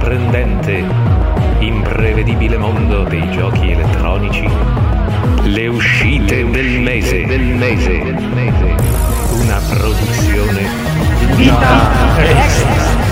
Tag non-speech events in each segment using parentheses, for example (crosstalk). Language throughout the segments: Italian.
sorprendente, imprevedibile mondo dei giochi elettronici, le uscite del mese, del mese, una produzione Vita Extra.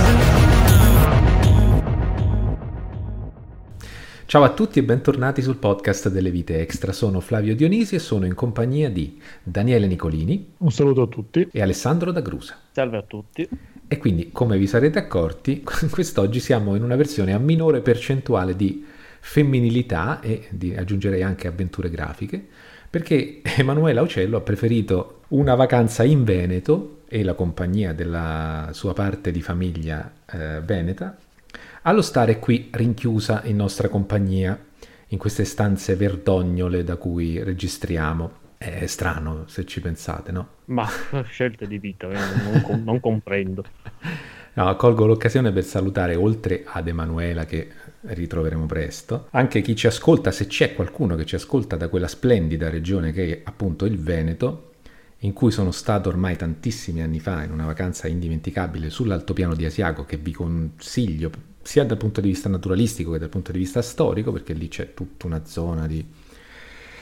Ciao a tutti e bentornati sul podcast delle Vite Extra. Sono Flavio Dionisi e sono in compagnia di Daniele Nicolini. Un saluto a tutti. E Alessandro D'Agrusa. Salve a tutti. E quindi, come vi sarete accorti, (laughs) quest'oggi siamo in una versione a minore percentuale di femminilità e di, aggiungerei anche avventure grafiche, perché (laughs) Emanuela Uccello ha preferito una vacanza in Veneto e la compagnia della sua parte di famiglia eh, veneta allo stare qui rinchiusa in nostra compagnia in queste stanze verdognole da cui registriamo. È strano se ci pensate, no? Ma (laughs) scelte di vita, eh, non, non comprendo. No, colgo l'occasione per salutare, oltre ad Emanuela che ritroveremo presto, anche chi ci ascolta, se c'è qualcuno che ci ascolta da quella splendida regione che è appunto il Veneto, in cui sono stato ormai tantissimi anni fa in una vacanza indimenticabile sull'altopiano di Asiago che vi consiglio sia dal punto di vista naturalistico che dal punto di vista storico, perché lì c'è tutta una zona di,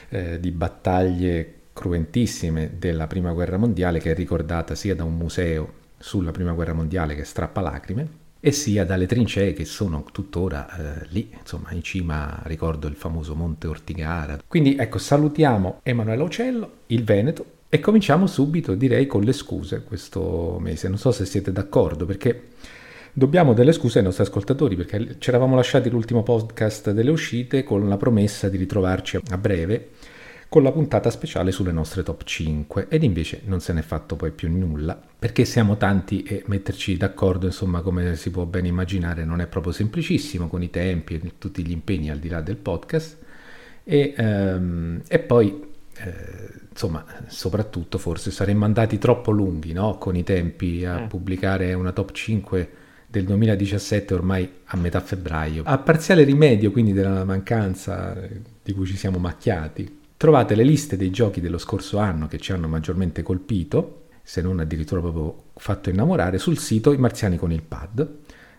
eh, di battaglie cruentissime della Prima Guerra Mondiale che è ricordata sia da un museo sulla Prima Guerra Mondiale che strappa lacrime, e sia dalle trincee che sono tuttora eh, lì, insomma, in cima ricordo il famoso Monte Ortigara. Quindi ecco, salutiamo Emanuele Ocello, il Veneto, e cominciamo subito, direi, con le scuse questo mese. Non so se siete d'accordo, perché Dobbiamo delle scuse ai nostri ascoltatori perché ci eravamo lasciati l'ultimo podcast delle uscite con la promessa di ritrovarci a breve con la puntata speciale sulle nostre top 5 ed invece non se n'è fatto poi più nulla perché siamo tanti e metterci d'accordo insomma come si può ben immaginare non è proprio semplicissimo con i tempi e tutti gli impegni al di là del podcast e, um, e poi eh, insomma soprattutto forse saremmo andati troppo lunghi no? con i tempi a eh. pubblicare una top 5 del 2017 ormai a metà febbraio. A parziale rimedio quindi della mancanza di cui ci siamo macchiati, trovate le liste dei giochi dello scorso anno che ci hanno maggiormente colpito, se non addirittura proprio fatto innamorare, sul sito I Marziani con il Pad.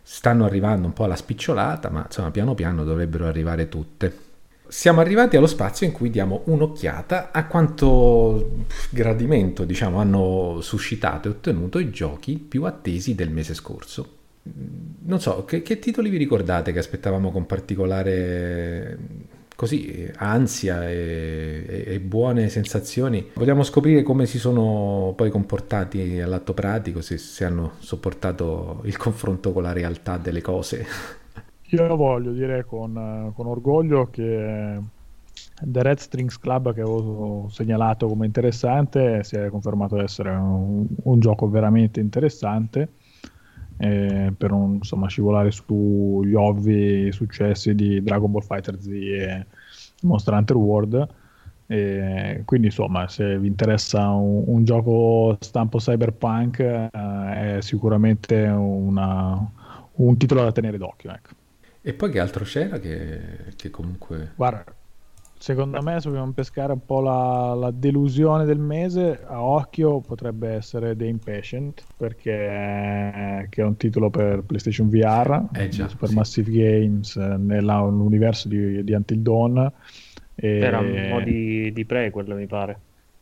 Stanno arrivando un po' alla spicciolata, ma insomma piano piano dovrebbero arrivare tutte. Siamo arrivati allo spazio in cui diamo un'occhiata a quanto gradimento diciamo, hanno suscitato e ottenuto i giochi più attesi del mese scorso non so, che, che, titoli vi ricordate che aspettavamo con particolare così ansia e, e, buone sensazioni? Vogliamo scoprire come si sono poi comportati all'atto pratico, se, se hanno sopportato il confronto con la realtà delle cose. Io voglio dire con, con orgoglio che The Red Strings Club che avevo segnalato come interessante si è confermato essere un, un gioco veramente interessante eh, per non insomma, scivolare sugli ovvi successi di Dragon Ball Fighter Z e Monster Hunter World. E quindi insomma se vi interessa un, un gioco stampo cyberpunk eh, è sicuramente una, un titolo da tenere d'occhio ecco. e poi che altro c'era che, che comunque guarda Secondo me, se vogliamo pescare un po' la, la, delusione del mese, a occhio potrebbe essere The Impatient, perché è, che è un titolo per PlayStation VR, eh già, Supermassive sì. Games, nell'universo di, di Until Dawn. E... Era un po' di, di prequel, mi pare.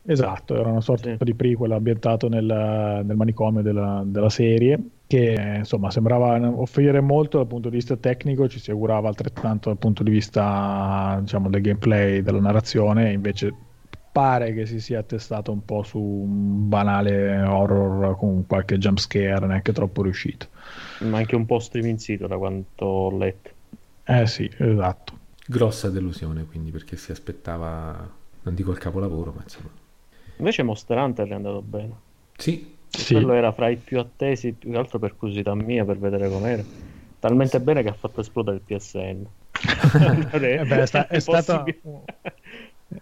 Esatto, era una sorta sì. di prequel ambientato nel, nel manicomio della, della, serie che insomma sembrava offrire molto dal punto di vista tecnico, ci si augurava altrettanto dal punto di vista diciamo, del gameplay, della narrazione, invece pare che si sia attestato un po' su un banale horror con qualche jump scare neanche troppo riuscito. Ma anche un po' streaming sito da quanto ho letto. Eh sì, esatto. Grossa delusione quindi perché si aspettava, non dico il capolavoro, ma insomma Invece Monster Hunter è andato bene. Sì. Sì. Quello era fra i più attesi, più che altro per curiosità mia, per vedere com'era. Talmente bene che ha fatto esplodere il PSN. (laughs) eh beh, è, sta- è, stato,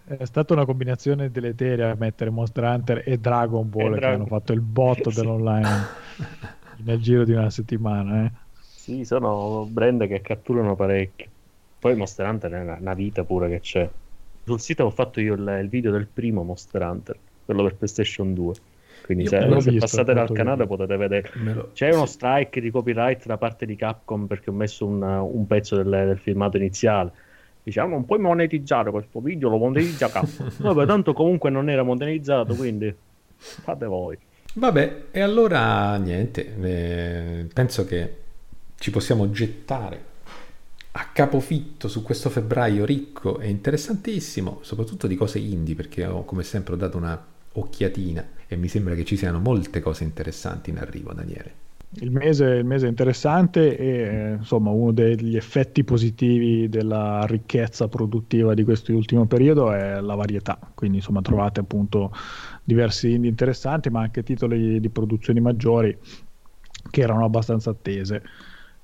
è, stata una combinazione deleteria mettere Monster Hunter e Dragon Ball e che hanno fatto il (laughs) botto sì. dell'online (laughs) nel giro di una settimana. Eh. Sì, sono brand che catturano parecchio. Poi Monster Hunter è una, una vita pure che c'è. Sul sito ho fatto io il, il video del primo Monster Hunter, quello per PlayStation 2. Quindi Io se, l'ho se visto, passate dal canale bello. potete vedere. Lo- C'è uno sì. strike di copyright da parte di Capcom perché ho messo un, un pezzo del, del filmato iniziale. Diciamo, non puoi monetizzare questo video, lo monetizza Capcom. (laughs) Vabbè, tanto comunque non era monetizzato, quindi fate voi. Vabbè, e allora niente, eh, penso che ci possiamo gettare a capofitto su questo febbraio ricco e interessantissimo, soprattutto di cose indie, perché ho come sempre ho dato una occhiatina e mi sembra che ci siano molte cose interessanti in arrivo, Daniele. Il mese, il mese è interessante e eh, insomma uno degli effetti positivi della ricchezza produttiva di questo ultimo periodo è la varietà, quindi insomma trovate appunto diversi indie interessanti ma anche titoli di produzioni maggiori che erano abbastanza attese.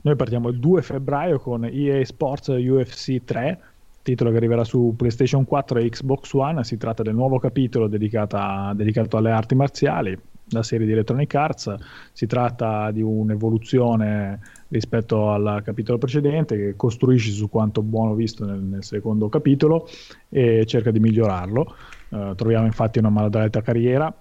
Noi partiamo il 2 febbraio con EA Sports UFC 3, titolo che arriverà su PlayStation 4 e Xbox One, si tratta del nuovo capitolo dedicata- dedicato alle arti marziali, la serie di Electronic Arts, si tratta di un'evoluzione rispetto al capitolo precedente che costruisce su quanto buono visto nel, nel secondo capitolo e cerca di migliorarlo. Eh, troviamo infatti una modalità carriera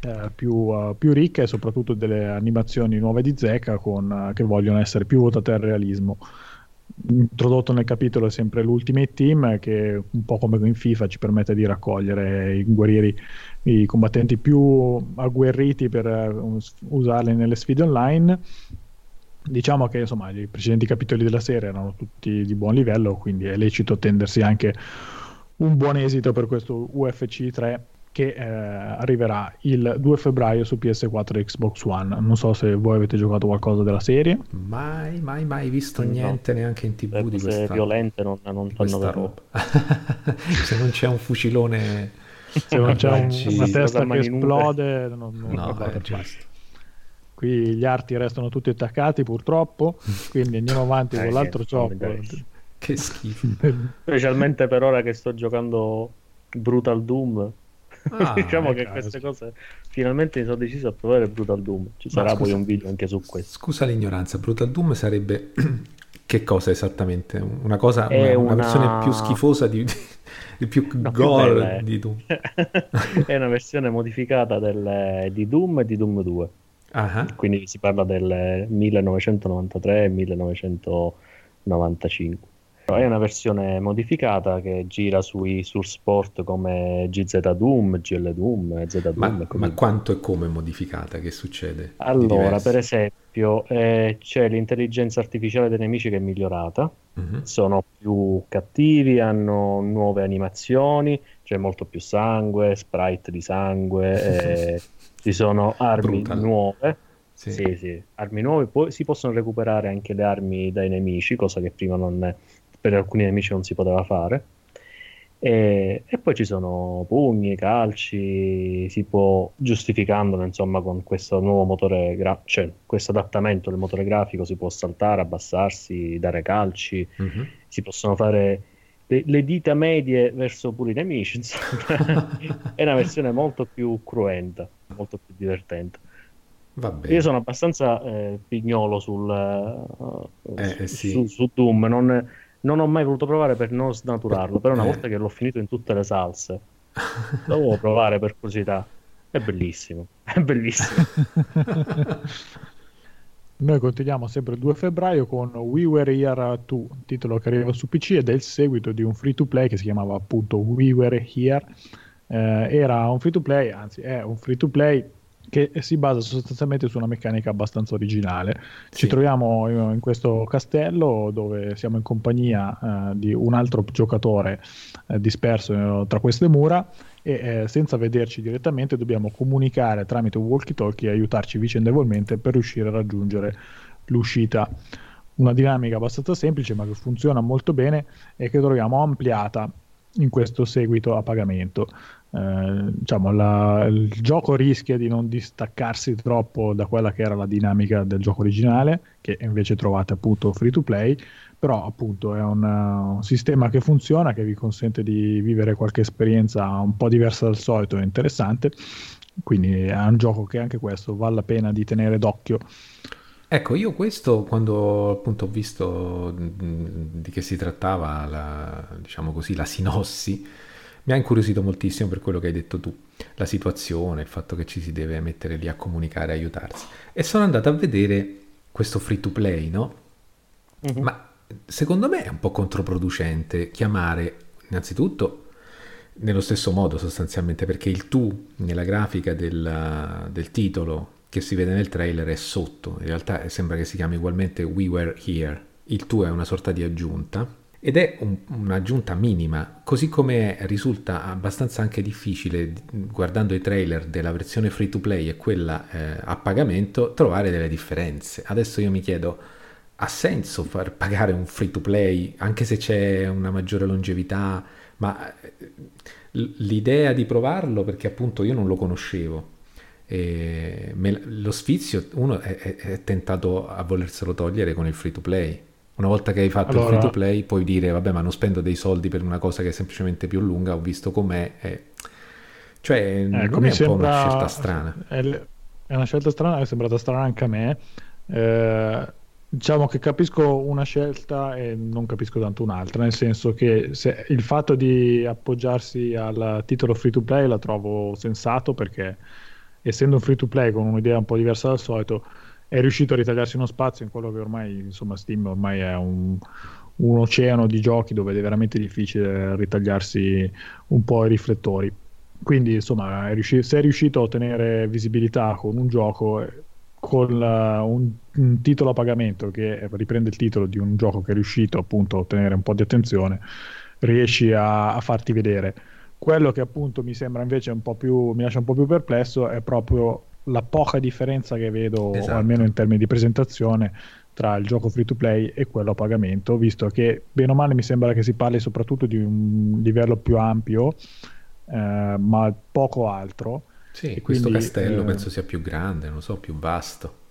eh, più, eh, più ricca e soprattutto delle animazioni nuove di zecca con, eh, che vogliono essere più votate al realismo. Introdotto nel capitolo è sempre l'Ultimate Team che un po' come in FIFA ci permette di raccogliere i guerrieri, i combattenti più agguerriti per eh, us- usarli nelle sfide online. Diciamo che insomma i precedenti capitoli della serie erano tutti di buon livello, quindi è lecito attendersi anche un buon esito per questo UFC 3 che eh, arriverà il 2 febbraio su PS4 e Xbox One. Non so se voi avete giocato qualcosa della serie. Mai, mai, mai visto No. niente neanche in tv Le di cose questa, violente non, non questa roba. (laughs) se non c'è un fucilone... (laughs) Se non c'è un- una testa che esplode, non, non No, guarda è più. giusto. Qui gli arti restano tutti attaccati purtroppo, quindi andiamo (laughs) avanti Eh, con l'altro mi gioco. Che schifo. Specialmente per ora che sto giocando Brutal Doom. Ah, (laughs) diciamo che ecco, queste cose finalmente mi sono deciso a provare Brutal Doom. Ci sarà scusa- poi un video anche su questo. Scusa l'ignoranza, Brutal Doom sarebbe (clears throat) che cosa esattamente? Una cosa, una, una una- versione più schifosa di, di più No, gore eh. di Doom. (laughs) è una versione modificata del- di Doom e di Doom 2. Ah, ah. Quindi si parla del 1993 e 1995. È una versione modificata che gira sui sur sport come GZ Doom, GL Doom, Z Doom. Ma, e così ma quanto e come è modificata? Che succede? Allora, per esempio, eh, c'è l'intelligenza artificiale dei nemici che è migliorata, Mhm. sono più cattivi, hanno nuove animazioni, c'è molto più sangue, sprite di sangue, (laughs) eh, ci sono armi Brutal. nuove. Sì. Sì, sì, armi nuove, poi si possono recuperare anche le armi dai nemici, cosa che prima non, per alcuni nemici non si poteva fare. E, e poi ci sono pugni, calci, si può giustificandolo insomma con questo nuovo motore, gra- cioè questo adattamento del motore grafico si può saltare, abbassarsi, dare calci, Mhm. si possono fare le, le dita medie verso pure i nemici, insomma (laughs) è una versione molto più cruenta, molto più divertente. Io sono abbastanza eh, pignolo sul, eh, Eh, eh, su, sì. su- su Doom, non, non ho mai voluto provare per non snaturarlo, però una Eh. volta che l'ho finito in tutte le salse, (laughs) lo devo provare per curiosità. È bellissimo, è bellissimo. (laughs) Noi continuiamo sempre il 2 febbraio con We Were Here 2, titolo che arriva su PC ed è il seguito di un free to play che si chiamava appunto We Were Here. Eh, era un free to play, anzi è un free to play che si basa sostanzialmente su una meccanica abbastanza originale. Ci Sì. troviamo in in questo castello dove siamo in compagnia eh, di un altro giocatore eh, disperso eh, tra queste mura e eh, senza vederci direttamente dobbiamo comunicare tramite un walkie-talkie e aiutarci vicendevolmente per riuscire a raggiungere l'uscita. Una dinamica abbastanza semplice ma che funziona molto bene e che troviamo ampliata in questo seguito a pagamento. Eh, diciamo, la- il gioco rischia di non distaccarsi troppo da quella che era la dinamica del gioco originale, che invece trovate appunto free to play, però appunto è un, uh, un sistema che funziona, che vi consente di vivere qualche esperienza un po' diversa dal solito e interessante. Quindi è un gioco che anche questo vale la pena di tenere d'occhio. Ecco, io questo quando appunto ho visto mh, di che si trattava, la, diciamo così, la sinossi, mi ha incuriosito moltissimo per quello che hai detto tu. la situazione, il fatto che ci si deve mettere lì a comunicare, aiutarsi. E sono andato a vedere questo free to play, no? Mhm. Ma secondo me è un po' controproducente chiamare innanzitutto nello stesso modo sostanzialmente perché il tu nella grafica del, del titolo che si vede nel trailer è sotto, in realtà sembra che si chiami ugualmente We Were Here, il tu è una sorta di aggiunta ed è un- un'aggiunta minima, così come risulta abbastanza anche difficile guardando i trailer della versione free to play e quella eh, a pagamento trovare delle differenze. Adesso io mi chiedo ha senso far pagare un free to play anche se c'è una maggiore longevità, ma eh, l'idea di provarlo perché appunto io non lo conoscevo. Me- lo sfizio uno è, è- è tentato a volerselo togliere con il free to play. Una volta che hai fatto il Allora- free to play puoi dire vabbè ma non spendo dei soldi per una cosa che è semplicemente più lunga, ho visto com'è. e- Cioè non Ecco, è mi un po' una sembra- scelta strana. È, è una scelta strana, è sembrata strana anche a me. Eh, diciamo che capisco una scelta e non capisco tanto un'altra, nel senso che se- il fatto di appoggiarsi al titolo free to play la trovo sensato perché essendo un free to play con un'idea un po' diversa dal solito è riuscito a ritagliarsi uno spazio in quello che ormai, insomma, Steam ormai è un, un oceano di giochi dove è veramente difficile ritagliarsi un po' i riflettori. Quindi, insomma, è riusci- se è riuscito a ottenere visibilità con un gioco, eh, con la- un, un titolo a pagamento che riprende il titolo di un gioco che è riuscito appunto a ottenere un po' di attenzione, riesci a, a farti vedere. Quello che appunto mi sembra invece un po' più, mi lascia un po' più perplesso è proprio la poca differenza che vedo, Esatto. almeno in termini di presentazione, tra il gioco free to play e quello a pagamento, visto che bene o male mi sembra che si parli soprattutto di un livello più ampio, eh, ma poco altro. Sì, E questo quindi, castello eh, penso sia più grande, non so, più vasto.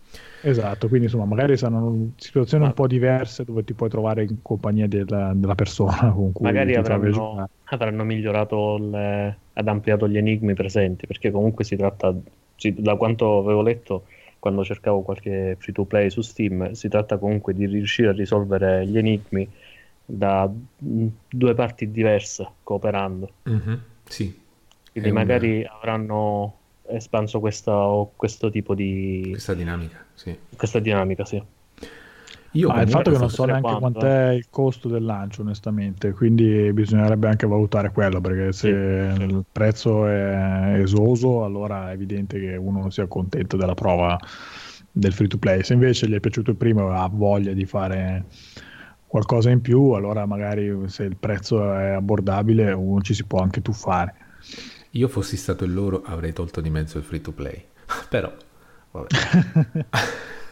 Esatto, quindi insomma magari saranno situazioni Ma- un po' diverse dove ti puoi trovare in compagnia della, della persona con cui Magari avranno, avranno migliorato il, ad ampliato gli enigmi presenti, perché comunque si tratta, da quanto avevo letto quando cercavo qualche free to play su Steam, si tratta comunque di riuscire a risolvere gli enigmi da due parti diverse, cooperando. Mhm, Sì, Quindi È un- magari avranno espanso questa, questo tipo di questa dinamica, sì. questa dinamica, sì. Io Ah, il fatto che non so neanche quanto, quant'è il costo del lancio, onestamente, quindi bisognerebbe anche valutare quello, perché se Sì, sì. il prezzo è esoso, allora è evidente che uno non sia contento della prova del free to play. Se invece gli è piaciuto il primo e ha voglia di fare qualcosa in più, allora magari se il prezzo è abbordabile, uno ci si può anche tuffare. Io fossi stato il loro avrei tolto di mezzo il free to play. (laughs) Però, vabbè. (laughs)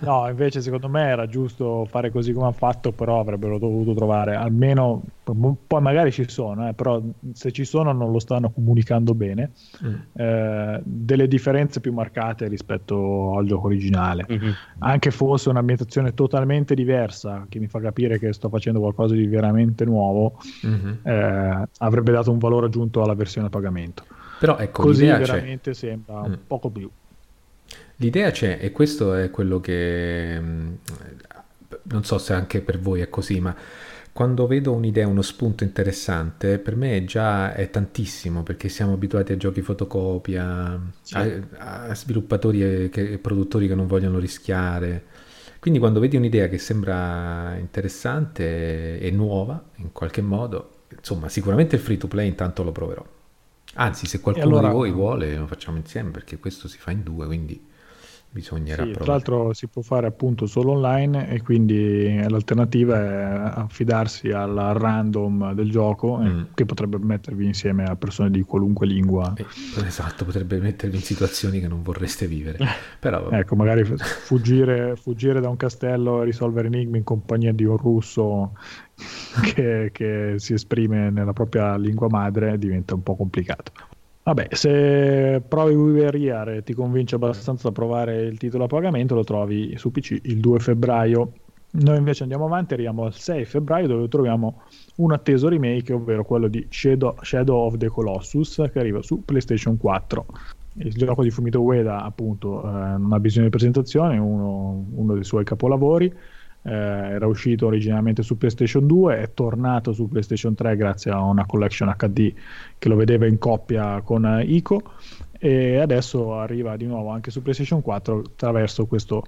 No, invece secondo me era giusto fare così come ha fatto, però avrebbero dovuto trovare almeno, poi magari ci sono, eh, però se ci sono non lo stanno comunicando bene, Mm. eh, delle differenze più marcate rispetto al gioco originale. Mhm. Anche fosse un'ambientazione totalmente diversa, che mi fa capire che sto facendo qualcosa di veramente nuovo, Mhm. eh, avrebbe dato un valore aggiunto alla versione a pagamento. Però ecco, Così l'idea c'è. veramente sembra Mm. poco più. L'idea c'è e questo è quello che mh, non so se anche per voi è così, ma quando vedo un'idea, uno spunto interessante, per me già è tantissimo perché siamo abituati a giochi fotocopia, Sì. a, a sviluppatori e, che- e produttori che non vogliono rischiare. Quindi quando vedi un'idea che sembra interessante e nuova in qualche modo, insomma, sicuramente il free to play intanto lo proverò. Anzi, se qualcuno allora- di voi vuole, lo facciamo insieme perché questo si fa in due, quindi bisognerà Sì, tra provare. l'altro si può fare appunto solo online e quindi l'alternativa è affidarsi al random del gioco eh, Mm. che potrebbe mettervi insieme a persone di qualunque lingua. Eh, esatto, potrebbe mettervi in situazioni che non vorreste vivere. (laughs) Però. Ecco, magari fuggire, fuggire da un castello e risolvere enigmi in compagnia di un russo (laughs) che, che si esprime nella propria lingua madre diventa un po' complicato. Vabbè, se provi We Were Here e ti convince abbastanza a provare il titolo a pagamento, lo trovi su PC il 2 febbraio. Noi invece andiamo avanti, arriviamo al 6 febbraio dove troviamo un atteso remake, ovvero quello di Shadow, Shadow of the Colossus che arriva su PlayStation 4. Il gioco di Fumito Ueda appunto eh, non ha bisogno di presentazione, uno, uno dei suoi capolavori. Eh, era uscito originalmente su PlayStation 2, è tornato su PlayStation 3 grazie a una collection HD che lo vedeva in coppia con eh, Ico e adesso arriva di nuovo anche su PlayStation 4 attraverso questo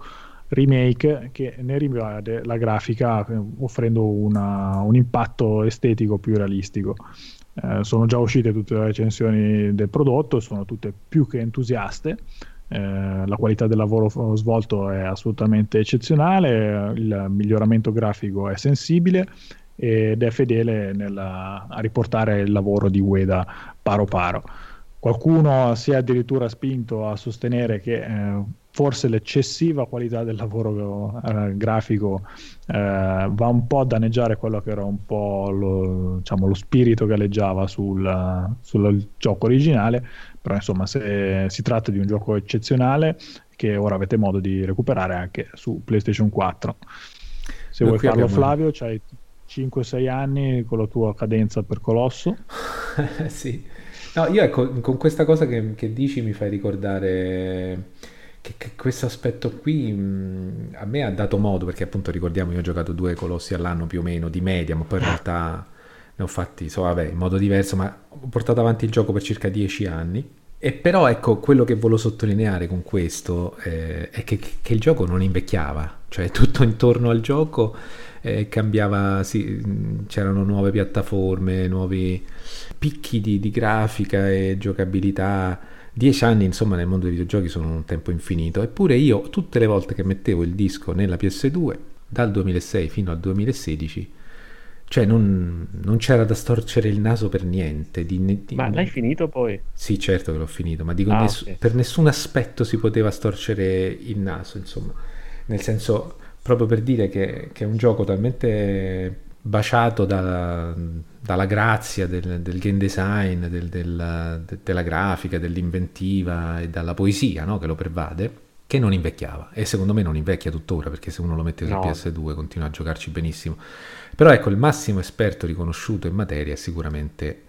remake che ne rivede la grafica eh, offrendo una, un impatto estetico più realistico. Eh, sono già uscite tutte le recensioni del prodotto, sono tutte più che entusiaste. Eh, la qualità del lavoro svolto è assolutamente eccezionale, il miglioramento grafico è sensibile ed è fedele nella, a riportare il lavoro di Ueda paro paro. Qualcuno si è addirittura spinto a sostenere che eh, forse l'eccessiva qualità del lavoro eh, grafico eh, va un po' a danneggiare quello che era un po' lo, diciamo, lo spirito che alleggiava sul, sul, gioco originale, però insomma se si tratta di un gioco eccezionale che ora avete modo di recuperare anche su PlayStation 4. Se Noi vuoi farlo abbiamo... Flavio, c'hai 5-6 anni con la tua cadenza per Colosso. (laughs) sì. No, io ecco, con questa cosa che, che dici mi fai ricordare che, che questo aspetto qui mh, a me ha dato modo, perché appunto ricordiamo io ho giocato due colossi all'anno più o meno di media, ma poi in realtà ne ho fatti, so, vabbè, in modo diverso, ma ho portato avanti il gioco per circa dieci anni. E però ecco, quello che volevo sottolineare con questo eh, è che, che, il gioco non invecchiava, cioè tutto intorno al gioco eh, cambiava, sì, c'erano nuove piattaforme, nuovi picchi di, di grafica e giocabilità. Dieci anni, insomma, nel mondo dei videogiochi sono un tempo infinito. Eppure io, tutte le volte che mettevo il disco nella PS2, dal 2006 fino al 2016, cioè non, non, c'era da storcere il naso per niente. Di, di, ma l'hai finito poi? Sì, certo che l'ho finito, ma dico, ah, ness- okay. per nessun aspetto si poteva storcere il naso, insomma. Nel senso, proprio per dire che, che è un gioco talmente baciato da, dalla grazia del, del game design, del, del, de, della grafica, dell'inventiva e dalla poesia no? che lo pervade, che non invecchiava. E secondo me non invecchia tuttora, perché se uno lo mette su no. PS2 continua a giocarci benissimo. Però ecco, il massimo esperto riconosciuto in materia è sicuramente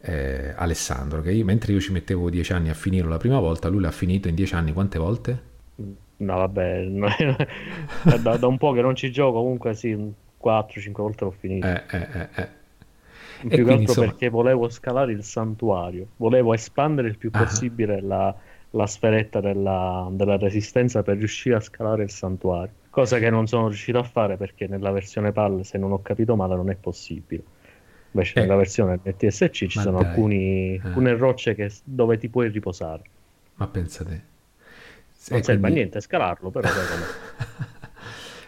eh, Alessandro, che io, mentre io ci mettevo dieci anni a finirlo la prima volta, lui l'ha finito in dieci anni quante volte? No, vabbè, (laughs) da, da, un po' che non ci gioco, comunque sì, 4-5 volte l'ho finito. Eh, eh, eh, eh. Più che altro insomma... perché volevo scalare il santuario, volevo espandere il più ah. possibile la, la, sferetta della, della resistenza per riuscire a scalare il santuario. Cosa che non sono riuscito a fare perché nella versione PAL, se non ho capito male, non è possibile. Invece eh. nella versione NTSC ci Ma sono alcuni, ah. alcune rocce che, dove ti puoi riposare. Ma pensate. Non serve quindi... a niente scalarlo, però sai. (laughs)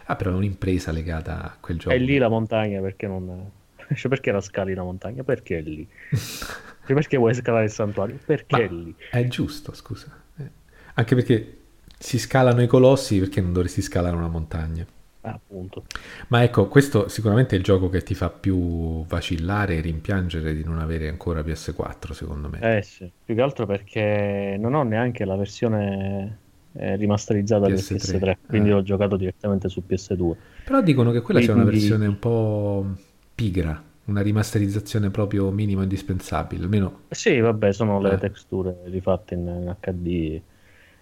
Ah, però è un'impresa legata a quel gioco. È lì la montagna, perché non... (laughs) Cioè, perché la scali la montagna? Perché è lì? (laughs) perché vuoi scalare il santuario? Perché Ma è lì? È giusto, scusa. Eh. Anche perché si scalano i colossi, perché non dovresti scalare una montagna? Ah, appunto. Ma ecco, questo sicuramente è il gioco che ti fa più vacillare e rimpiangere di non avere ancora PS4, secondo me. Eh sì, più che altro perché non ho neanche la versione eh, rimasterizzata PS3, per PS3, quindi ah. l'ho giocato direttamente su PS2. Però dicono che quella quindi... sia una versione un po' pigra, una rimasterizzazione proprio minima indispensabile, almeno... Sì, vabbè, sono le eh. texture rifatte in, HD.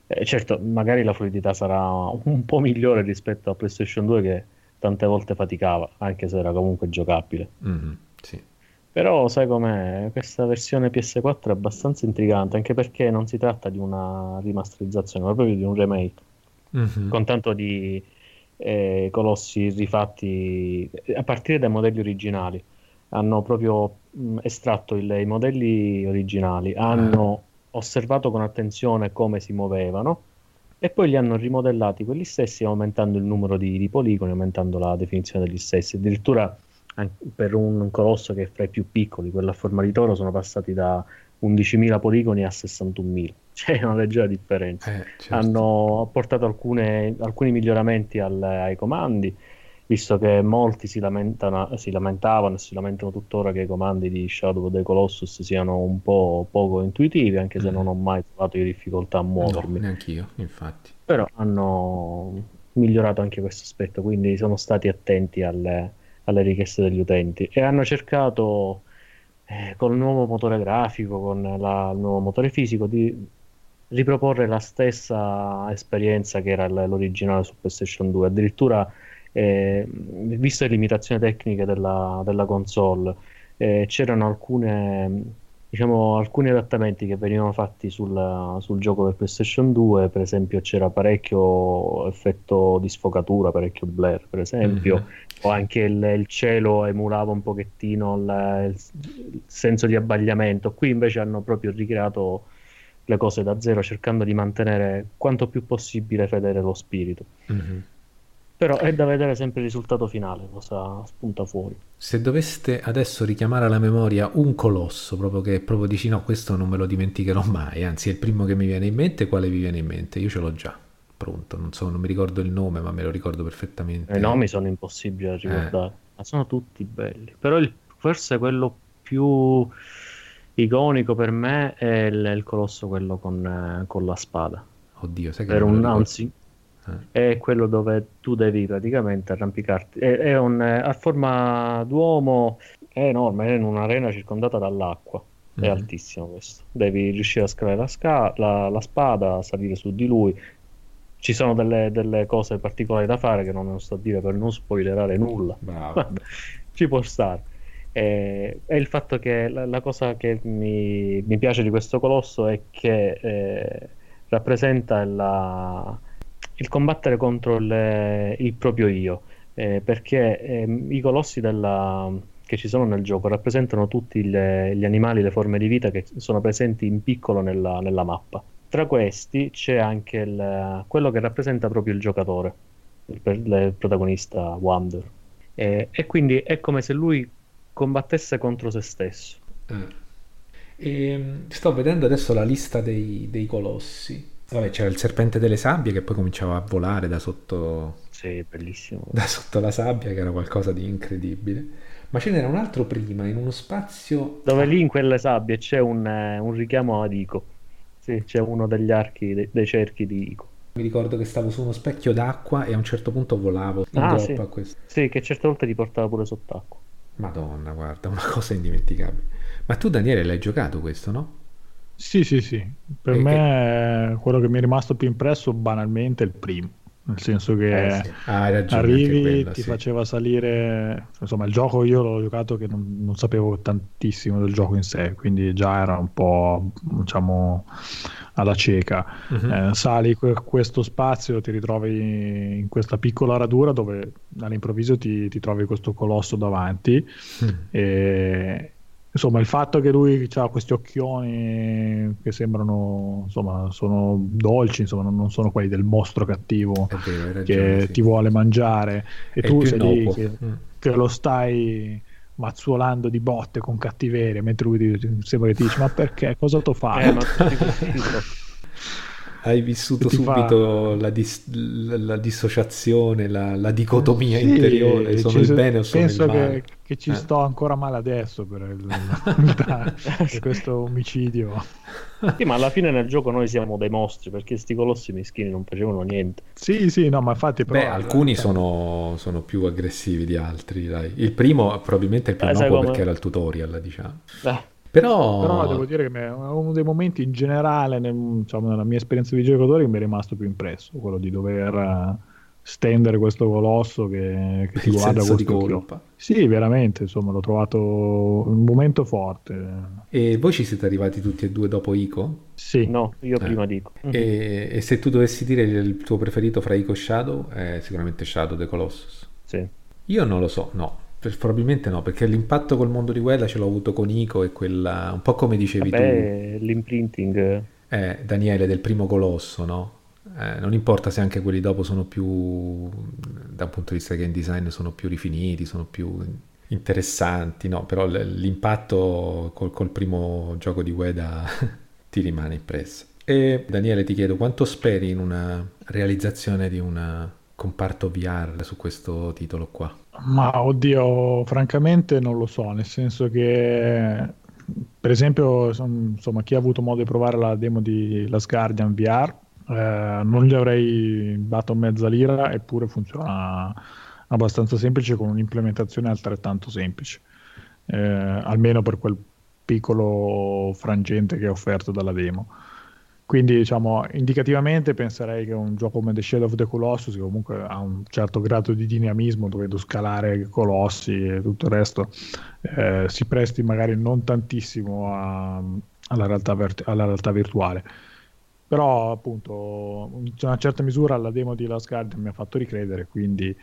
Eh, certo, magari la fluidità sarà un po' migliore rispetto a PlayStation 2 che tante volte faticava, anche se era comunque giocabile. Mm-hmm, sì. Però sai com'è? Questa versione PS4 è abbastanza intrigante, anche perché non si tratta di una rimasterizzazione, ma proprio di un remake. Mm-hmm. Con tanto di eh, colossi rifatti a partire dai modelli originali. Hanno proprio mh, estratto il, i modelli originali, hanno ah. osservato con attenzione come si muovevano e poi li hanno rimodellati quelli stessi aumentando il numero di, di poligoni, aumentando la definizione degli stessi. Addirittura per un colosso che è fra i più piccoli, quello a forma di toro, sono passati da 11.000 poligoni a 61.000. (laughs) C'è una leggera differenza. Eh, certo. Hanno apportato alcune, alcuni miglioramenti al, ai comandi, visto che molti si, si, lamentavano e si lamentano tuttora che i comandi di Shadow of the Colossus siano un po' poco intuitivi, anche se mm. non ho mai trovato di difficoltà a muovermi. No, neanch'io, infatti. Però hanno migliorato anche questo aspetto, quindi sono stati attenti alle alle richieste degli utenti e hanno cercato eh, con il nuovo motore grafico, con la, il nuovo motore fisico di riproporre la stessa esperienza che era l'originale su PlayStation 2. Addirittura eh, viste le limitazioni tecniche della, della console, eh, c'erano alcune, diciamo, alcuni adattamenti che venivano fatti sul, sul, gioco del PlayStation 2, per esempio c'era parecchio effetto di sfocatura, parecchio blur, per esempio, mm-hmm. o anche il, il, cielo emulava un pochettino il, il senso di abbagliamento. Qui invece hanno proprio ricreato le cose da zero cercando di mantenere quanto più possibile fedele lo spirito. Mm-hmm. Però è da vedere sempre il risultato finale, cosa spunta fuori. Se doveste adesso richiamare alla memoria un colosso, proprio che proprio dici no, questo non me lo dimenticherò mai, anzi è il primo che mi viene in mente, quale vi viene in mente? Io ce l'ho già pronto, non so, non mi ricordo il nome, ma me lo ricordo perfettamente. I nomi sono impossibili da ricordare, eh. ma sono tutti belli. Però il, forse quello più iconico per me è il, il colosso quello con, eh, con, la spada. Oddio, sai che per un eh. È quello dove tu devi praticamente arrampicarti. È, è un, a forma d'uomo, è enorme, è in un'arena circondata dall'acqua. È mm-hmm. altissimo questo. Devi riuscire a scalare la, sca- la, la, spada, salire su di lui. Ci sono delle, delle, cose particolari da fare che non sto a dire per non spoilerare nulla. (laughs) Ci può stare. E, e, il fatto che la, la cosa che mi, mi, piace di questo colosso è che eh, rappresenta la, il combattere contro il, il proprio io, eh, perché eh, i colossi della, che ci sono nel gioco rappresentano tutti le, gli animali, le forme di vita che sono presenti in piccolo nella, nella mappa. Tra questi c'è anche il, quello che rappresenta proprio il giocatore, il, il protagonista Wander. E, e, quindi è come se lui combattesse contro se stesso. Eh. E, sto vedendo adesso la lista dei, dei colossi. Vabbè, c'era il serpente delle sabbie che poi cominciava a volare da sotto. Sì, bellissimo. Da sotto la sabbia, che era qualcosa di incredibile. Ma ce n'era un altro prima, in uno spazio. Dove lì in quelle sabbie c'è un, eh, un richiamo ad Ico. Sì, c'è uno degli archi, dei, dei, cerchi di Ico. Mi ricordo che stavo su uno specchio d'acqua e a un certo punto volavo in ah, sì. a questo. Sì, che certe volte ti portava pure sott'acqua. Madonna, guarda, una cosa indimenticabile. Ma tu, Daniele, l'hai giocato questo, no? Sì, sì, sì. Per e me quello che mi è rimasto più impresso banalmente è il primo. Nel senso che eh sì. ah, arrivi, quello, ti sì. faceva salire. Insomma, il gioco io l'ho giocato che non, non, sapevo tantissimo del gioco in sé, quindi già era un po' diciamo alla cieca. Uh-huh. Eh, sali que- questo spazio, ti ritrovi in questa piccola radura dove all'improvviso ti, ti trovi questo colosso davanti. Uh-huh. E, insomma, il fatto che lui ha questi occhioni che sembrano, insomma, sono dolci, insomma, non sono quelli del mostro cattivo vero, ragione, che sì. ti vuole mangiare e È tu sei lì che, mm. che, lo stai mazzuolando di botte con cattiveria mentre lui ti, sembra che ti dice ma perché cosa t'ho fatto? Eh, ma (laughs) hai vissuto subito fa... la, dis- la, la, dissociazione, la, la dicotomia sì, interiore, sono il bene o sono penso il male. Che, che ci eh. sto ancora male adesso per, il, (laughs) (laughs) per questo omicidio. (laughs) Sì, ma alla fine nel gioco noi siamo dei mostri perché sti colossi meschini non facevano niente. Sì, sì, no, ma infatti però... Beh, alcuni sono, sono, più aggressivi di altri, dai. Il primo probabilmente è il più eh, nuovo perché era il tutorial, diciamo. Eh. Però... Però devo dire che è uno dei momenti in generale, nel, diciamo, nella mia esperienza di giocatore, che mi è rimasto più impresso, quello di dover eh, stendere questo colosso che, che ti (laughs) guarda con colpa. Sì, veramente, insomma, l'ho trovato un momento forte. E voi ci siete arrivati tutti e due dopo Ico? Sì. No, io eh. prima di Ico. E, e, se tu dovessi dire il tuo preferito fra Ico e Shadow, è sicuramente Shadow the Colossus. Sì. Io non lo so, no Probabilmente no, perché l'impatto col mondo di guerra ce l'ho avuto con Ico e quella, un po' come dicevi Vabbè, tu. l'imprinting. Eh, Daniele, del primo colosso, no? Eh, non importa se anche quelli dopo sono più, da un punto di vista game design, sono più rifiniti, sono più interessanti, no? Però l'impatto col, col primo gioco di Ueda (laughs) ti rimane impresso. E Daniele ti chiedo, quanto speri in una realizzazione di un comparto VR su questo titolo qua? Ma oddio, francamente non lo so, nel senso che per esempio, insomma, chi ha avuto modo di provare la demo di Last Guardian VR, eh, non gli avrei dato mezza lira, eppure funziona abbastanza semplice con un'implementazione altrettanto semplice, eh, almeno per quel piccolo frangente che è offerto dalla demo. Quindi, diciamo, indicativamente penserei che un gioco come The Shadow of the Colossus, che comunque ha un certo grado di dinamismo, dovendo scalare colossi e tutto il resto, eh, si presti magari non tantissimo a, alla, realtà alla, realtà virtuale. Però, appunto, in una certa misura la demo di Last Guardian mi ha fatto ricredere, quindi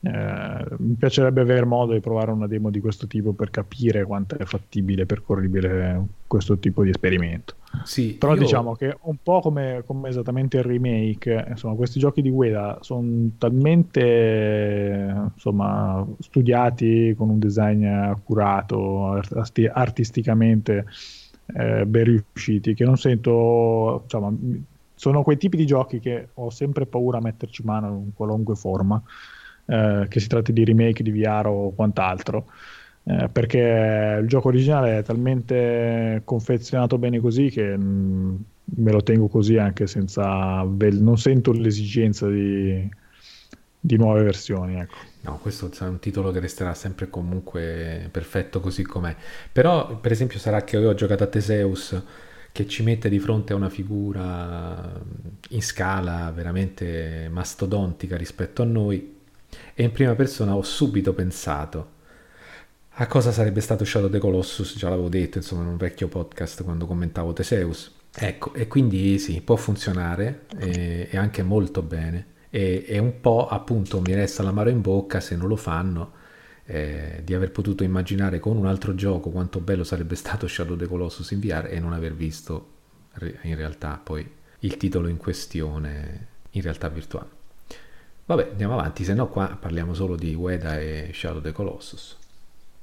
eh, mi piacerebbe avere modo di provare una demo di questo tipo per capire quanto è fattibile e percorribile questo tipo di esperimento. Sì, Però io... diciamo che un po' come, come, esattamente il remake, insomma, questi giochi di Ueda sono talmente insomma, studiati con un design accurato, arti- artisticamente eh, ben riusciti, che non sento, insomma, sono quei tipi di giochi che ho sempre paura a metterci mano in qualunque forma eh, che si tratti di remake di VR o quant'altro. Eh, perché il gioco originale è talmente confezionato bene così che mh, mm, me lo tengo così anche senza non sento l'esigenza di, di nuove versioni ecco. no questo è un titolo che resterà sempre comunque perfetto così com'è però per esempio sarà che io ho giocato a Teseus che ci mette di fronte a una figura in scala veramente mastodontica rispetto a noi e in prima persona ho subito pensato a cosa sarebbe stato Shadow the Colossus, già l'avevo detto insomma in un vecchio podcast quando commentavo Teseus. Ecco, e quindi sì, può funzionare e, e anche molto bene. E, e, un po' appunto mi resta l'amaro in bocca se non lo fanno eh, di aver potuto immaginare con un altro gioco quanto bello sarebbe stato Shadow the Colossus in VR e non aver visto in realtà poi il titolo in questione in realtà virtuale. Vabbè, andiamo avanti, se no qua parliamo solo di Ueda e Shadow the Colossus.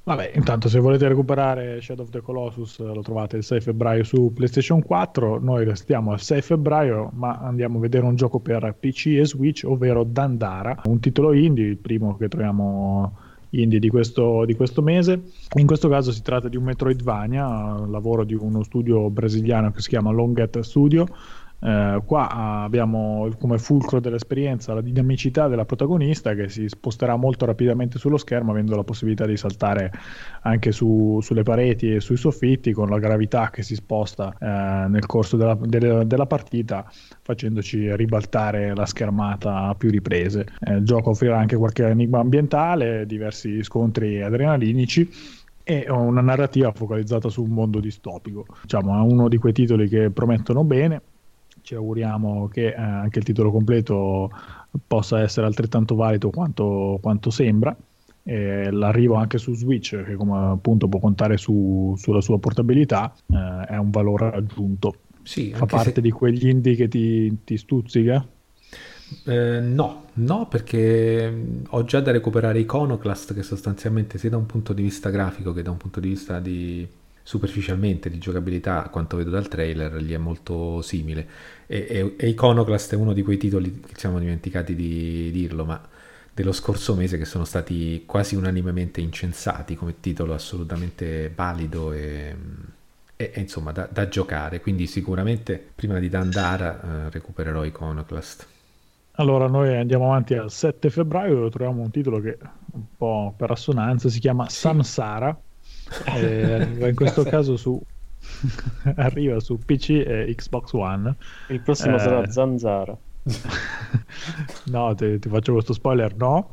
Vabbè, intanto se volete recuperare Shadow of the Colossus lo trovate il 6 febbraio su PlayStation 4, noi restiamo al 6 febbraio ma andiamo a vedere un gioco per PC e Switch, ovvero Dandara, un titolo indie, il primo che troviamo indie di questo, di questo mese. In questo caso si tratta di un Metroidvania, lavoro di uno studio brasiliano che si chiama Longet Studio, eh, qua abbiamo come fulcro dell'esperienza la dinamicità della protagonista che si sposterà molto rapidamente sullo schermo avendo la possibilità di saltare anche su, sulle pareti e sui soffitti con la gravità che si sposta eh, nel corso della, delle, della, partita facendoci ribaltare la schermata a più riprese. Eh, il gioco offrirà anche qualche enigma ambientale, diversi scontri adrenalinici e una narrativa focalizzata su un mondo distopico. Diciamo, è uno di quei titoli che promettono bene ci auguriamo che eh, anche il titolo completo possa essere altrettanto valido quanto, quanto sembra. E l'arrivo anche su Switch, che come appunto può contare su, sulla sua portabilità, eh, è un valore aggiunto. Sì, Fa parte se... di quegli indie che ti, ti stuzzica? Eh, no, no, perché ho già da recuperare Iconoclast, che sostanzialmente sia da un punto di vista grafico che da un punto di vista di superficialmente di giocabilità, a quanto vedo dal trailer, gli è molto simile. E, e, e Iconoclast è uno di quei titoli che siamo dimenticati di dirlo, ma dello scorso mese che sono stati quasi unanimemente incensati come titolo assolutamente valido e, e, insomma da, da, giocare. Quindi sicuramente prima di Dandara eh, recupererò Iconoclast. Allora, noi andiamo avanti al 7 febbraio dove troviamo un titolo che un po' per assonanza si chiama sì. Samsara in questo caso su (laughs) arriva su PC e Xbox One. Il prossimo eh, sarà Zanzara. (laughs) no, ti, ti, faccio questo spoiler, no.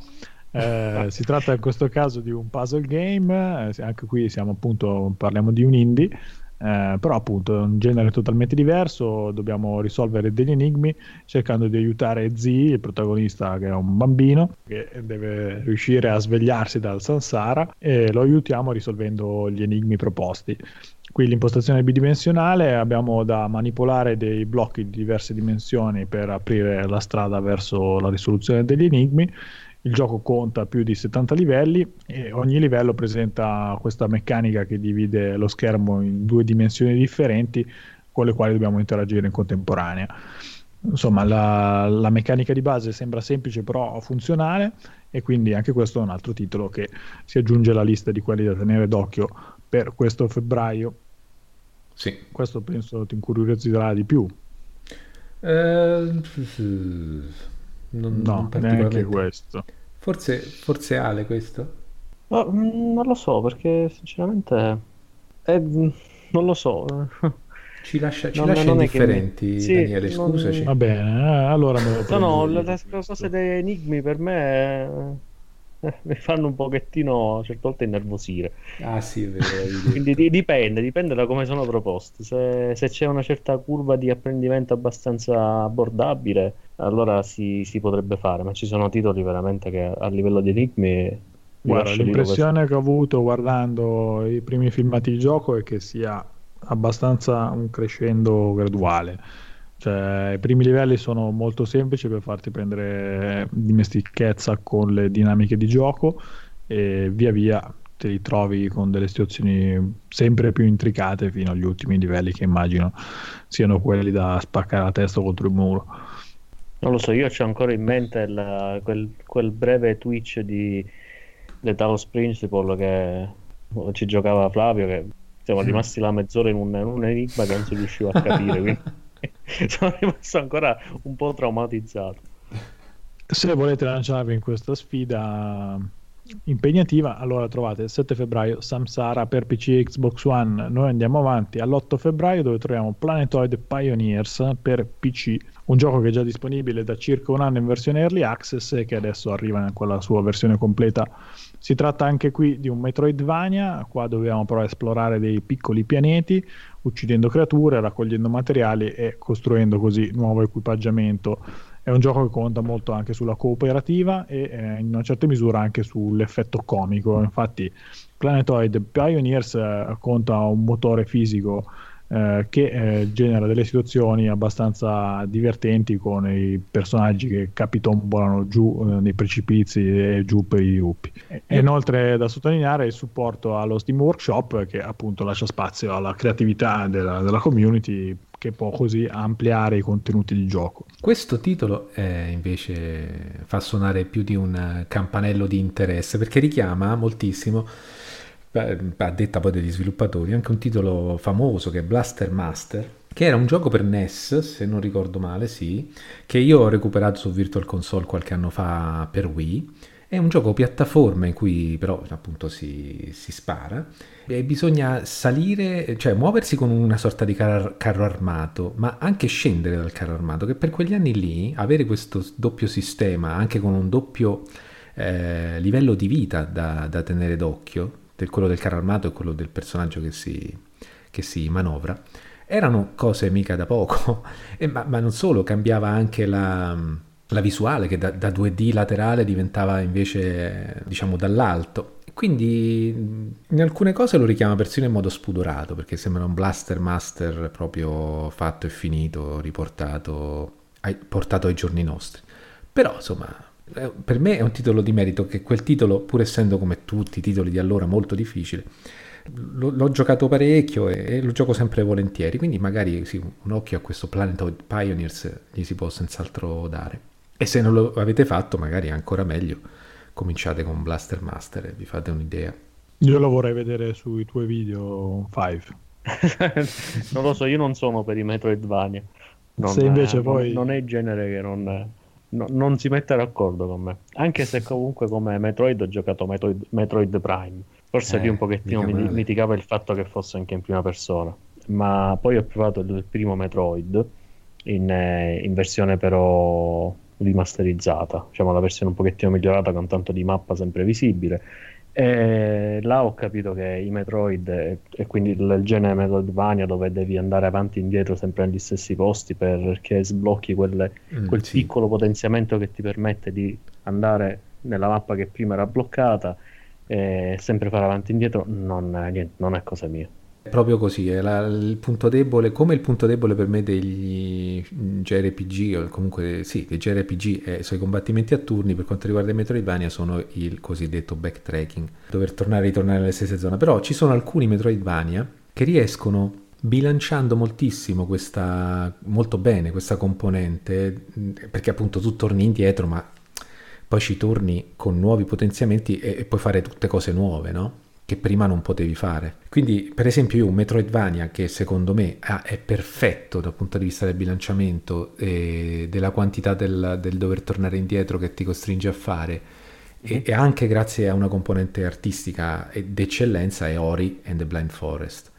Eh, si tratta in questo caso di un puzzle game, eh, anche qui siamo appunto, parliamo di un indie, eh, però appunto è un genere totalmente diverso, dobbiamo risolvere degli enigmi cercando di aiutare Z, il protagonista che è un bambino che deve riuscire a svegliarsi dal Sansara e lo aiutiamo risolvendo gli enigmi proposti. Qui l'impostazione bidimensionale, abbiamo da manipolare dei blocchi di diverse dimensioni per aprire la strada verso la risoluzione degli enigmi il gioco conta più di 70 livelli e ogni livello presenta questa meccanica che divide lo schermo in due dimensioni differenti con le quali dobbiamo interagire in contemporanea. Insomma, la, la meccanica di base sembra semplice però funzionale e quindi anche questo è un altro titolo che si aggiunge alla lista di quelli da tenere d'occhio per questo febbraio. Sì. Questo penso ti incuriosirà di più. Eh, non, no, non neanche questo. Forse, forse Ale questo? Ma, mm, non lo so, perché sinceramente... È, non lo so. (laughs) Ci lascia, ci Non- lascia non è che indifferenti, mi- sì, Daniele, non- scusaci. Va bene, eh, allora me lo No, no, io. le, le cose dei enigmi per me eh, (laughs) mi fanno un pochettino a certe volte innervosire. Ah sì, vero. Quindi di- dipende, dipende da come sono proposti. Se, se c'è una certa curva di apprendimento abbastanza abbordabile, allora si, si potrebbe fare, ma ci sono titoli veramente che a livello di enigmi Guarda, l'impressione che ho avuto guardando i primi filmati di gioco è che sia abbastanza un crescendo graduale. Cioè, i primi livelli sono molto semplici per farti prendere dimestichezza con le dinamiche di gioco e via via te li trovi con delle situazioni sempre più intricate fino agli ultimi livelli che immagino siano quelli da spaccare la testa contro il muro. Non lo so, io ho ancora in mente il- quel, quel breve Twitch di The Talos Principle che ci giocava Flavio, che siamo rimasti là mezz'ora in un, in un enigma che non si riusciva a capire, quindi (laughs) (laughs) sono rimasto ancora un po' traumatizzato. Se volete lanciarvi in questa sfida impegnativa, allora trovate il 7 febbraio Samsara per PC e Xbox One. Noi andiamo avanti all'8 febbraio dove troviamo Planetoid Pioneers per PC, un gioco che è già disponibile da circa un anno in versione Early Access e che adesso arriva con la sua versione completa. Si tratta anche qui di un Metroidvania, qua dobbiamo però esplorare dei piccoli pianeti, uccidendo creature, raccogliendo materiali e costruendo così nuovo equipaggiamento. È un gioco che conta molto anche sulla cooperativa e eh, in una certa misura anche sull'effetto comico. Infatti, Planetoid Pioneers eh, conta un motore fisico eh, che eh, genera delle situazioni abbastanza divertenti con i personaggi che capitombolano giù eh, nei precipizi e giù per i gruppi. E inoltre da sottolineare il supporto allo Steam Workshop che appunto lascia spazio alla creatività della, della community che può così ampliare i contenuti di gioco. Questo titolo eh, invece fa suonare più di un campanello di interesse perché richiama moltissimo, a detta poi degli sviluppatori, anche un titolo famoso che è Blaster Master, che era un gioco per NES, se non ricordo male, sì, che io ho recuperato su Virtual Console qualche anno fa per Wii. È un gioco piattaforma in cui però appunto si, si spara e bisogna salire, cioè muoversi con una sorta di car- carro armato, ma anche scendere dal carro armato, che per quegli anni lì avere questo doppio sistema, anche con un doppio eh, livello di vita da, da tenere d'occhio, del, quello del carro armato e quello del personaggio che si, che si manovra, erano cose mica da poco, (laughs) E ma, ma non solo, cambiava anche la, la visuale che da, da 2D laterale diventava invece diciamo dall'alto. Quindi in alcune cose lo richiama persino in modo spudorato, perché sembra un blaster master proprio fatto e finito, riportato ai, portato ai giorni nostri. Però insomma, per me è un titolo di merito che quel titolo, pur essendo come tutti i titoli di allora molto difficile, lo- l'ho giocato parecchio e, e lo gioco sempre volentieri, quindi magari sì, un occhio a questo Planet Pioneers gli si può senz'altro dare. E se non lo avete fatto, magari è ancora meglio, cominciate con Blaster Master e vi fate un'idea. Io lo vorrei vedere sui tuoi video 5. (laughs) non lo so, io non sono per i Metroidvania. Non, Se invece non- poi- non è il genere che non, no- non si mette d'accordo con me. Anche se comunque come Metroid ho giocato Metroid, Metroid Prime. Forse Eh, lì un pochettino mi mitigava il fatto che fosse anche in prima persona. Ma poi ho provato il primo Metroid in, eh, in versione però rimasterizzata, diciamo la versione un pochettino migliorata con tanto di mappa sempre visibile. E là ho capito che i Metroid e, e quindi il, il genere Metroidvania dove devi andare avanti e indietro sempre negli stessi posti perché sblocchi quelle- Mm, quel sì. piccolo potenziamento che ti permette di andare nella mappa che prima era bloccata e sempre fare avanti e indietro non, niente, non è cosa mia. Proprio così, è la- il punto debole, come il punto debole per me degli JRPG, o comunque sì, dei JRPG e i suoi combattimenti a turni per quanto riguarda i Metroidvania sono il cosiddetto backtracking, dover tornare e ritornare nelle stesse zone, però ci sono alcuni Metroidvania che riescono bilanciando moltissimo questa, molto bene questa componente, perché appunto tu torni indietro ma poi ci torni con nuovi potenziamenti e, e puoi fare tutte cose nuove, no? Che prima non potevi fare. Quindi, per esempio, io un Metroidvania che secondo me ah, è perfetto dal punto di vista del bilanciamento e della quantità del, del dover tornare indietro che ti costringe a fare, e, e anche grazie a una componente artistica d'eccellenza, è Ori and the Blind Forest.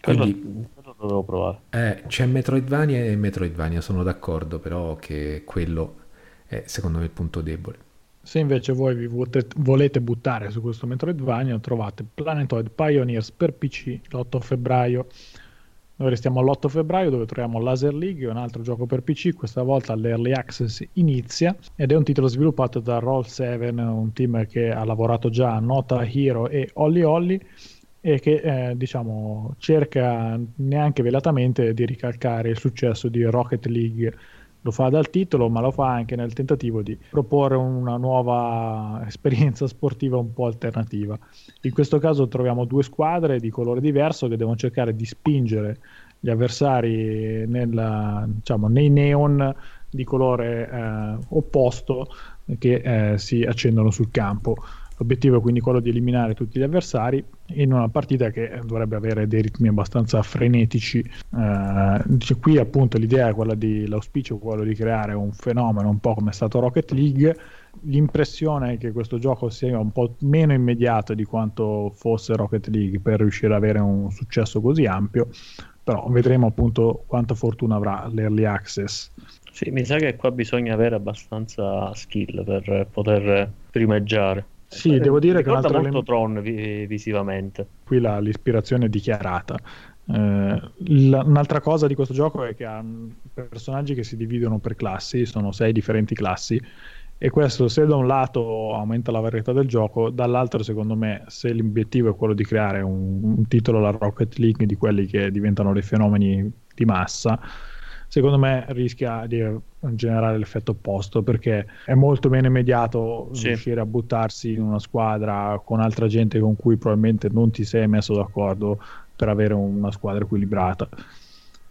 Quindi, quello lo devo provare. Eh, c'è Metroidvania e Metroidvania, sono d'accordo, però che quello è secondo me il punto debole. Se invece voi vi volete buttare su questo Metroidvania, trovate Planetoid Pioneers per PC l'8 febbraio. Noi restiamo all'8 febbraio dove troviamo Laser League, un altro gioco per PC, questa volta l'Early Access inizia ed è un titolo sviluppato da Roll7, un team che ha lavorato già a Nota Hero e Holly Holly e che eh, diciamo cerca neanche velatamente di ricalcare il successo di Rocket League lo fa dal titolo, ma lo fa anche nel tentativo di proporre una nuova esperienza sportiva un po' alternativa. In questo caso troviamo due squadre di colore diverso che devono cercare di spingere gli avversari nella, diciamo, nei neon di colore eh, opposto che eh, si accendono sul campo. L'obiettivo è quindi quello di eliminare tutti gli avversari in una partita che dovrebbe avere dei ritmi abbastanza frenetici. Eh, qui appunto l'idea è quella di l'auspicio è quello di creare un fenomeno un po' come è stato Rocket League. L'impressione è che questo gioco sia un po' meno immediato di quanto fosse Rocket League per riuscire ad avere un successo così ampio, però vedremo appunto quanta fortuna avrà l'early access. Sì, mi sa che qua bisogna avere abbastanza skill per poter primeggiare. Sì, devo dire che altro molto element... Tron vi- visivamente. Qui la, l'ispirazione è dichiarata. Eh, la, un'altra cosa di questo gioco è che ha personaggi che si dividono per classi, sono sei differenti classi e questo se da un lato aumenta la varietà del gioco, dall'altro secondo me se l'obiettivo è quello di creare un, un titolo alla Rocket League di quelli che diventano dei fenomeni di massa, secondo me rischia di generare l'effetto opposto perché è molto meno immediato sì. riuscire a buttarsi in una squadra con altra gente con cui probabilmente non ti sei messo d'accordo per avere una squadra equilibrata.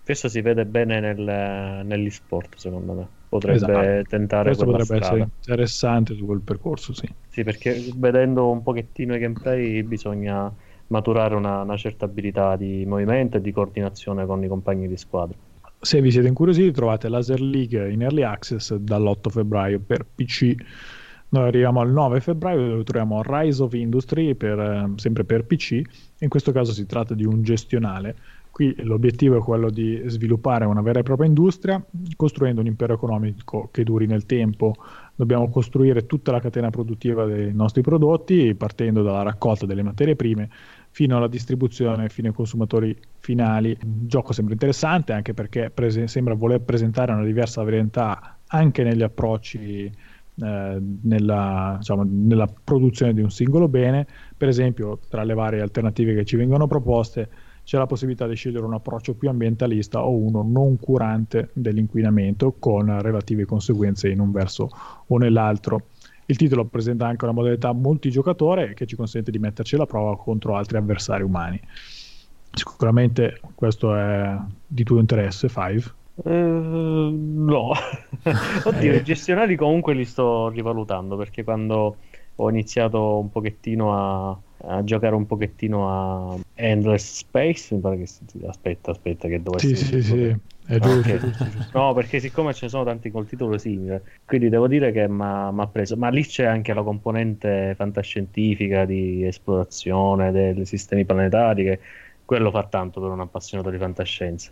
Questo si vede bene nel, negli sport, secondo me. Potrebbe esatto. tentare Questo potrebbe strada. essere interessante su quel percorso, sì. Sì, perché vedendo un pochettino i gameplay bisogna maturare una, una certa abilità di movimento e di coordinazione con i compagni di squadra. Se vi siete incuriositi, trovate Laser League in Early Access dall'8 febbraio per PC. Noi arriviamo al 9 febbraio dove troviamo Rise of Industry per, eh, sempre per PC. In questo caso si tratta di un gestionale. Qui l'obiettivo è quello di sviluppare una vera e propria industria costruendo un impero economico che duri nel tempo. Dobbiamo costruire tutta la catena produttiva dei nostri prodotti partendo dalla raccolta delle materie prime fino alla distribuzione fino ai consumatori finali. Un gioco sembra interessante anche perché prese- sembra voler presentare una diversa varietà anche negli approcci eh, nella, diciamo, nella, produzione di un singolo bene. Per esempio, tra le varie alternative che ci vengono proposte, c'è la possibilità di scegliere un approccio più ambientalista o uno non curante dell'inquinamento con relative conseguenze in un verso o nell'altro. Il titolo presenta anche una modalità multigiocatore che ci consente di metterci alla prova contro altri avversari umani. Sicuramente questo è di tuo interesse, Five? Uh, no, (laughs) oddio, i gestionali comunque li sto rivalutando perché quando ho iniziato un pochettino a, a giocare un pochettino a Endless Space, mi pare che si... aspetta, aspetta che dovessi Sì, sì, sì. È giusto, okay. giusto, giusto, No, perché siccome ce ne sono tanti col titolo simile, quindi devo dire che mi ha preso. Ma lì c'è anche la componente fantascientifica di esplorazione dei sistemi planetari, che quello fa tanto per un appassionato di fantascienza.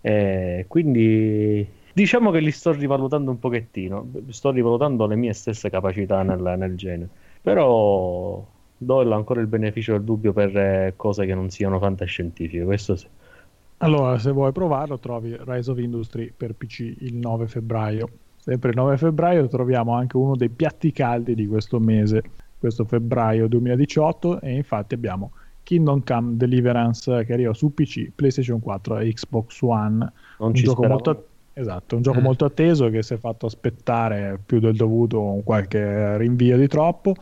E quindi diciamo che li sto rivalutando un pochettino, sto rivalutando le mie stesse capacità nel, nel genere. Però do ancora il beneficio del dubbio per cose che non siano fantascientifiche, questo sì. Allora, se vuoi provarlo, trovi Rise of Industry per PC il 9 febbraio. Sempre il 9 febbraio troviamo anche uno dei piatti caldi di questo mese, questo febbraio 2018, e infatti abbiamo Kingdom Come Deliverance che arriva su PC, PlayStation 4 e Xbox One. Non un gioco molto, esatto, un gioco mm. molto atteso che si è fatto aspettare più del dovuto qualche rinvio di troppo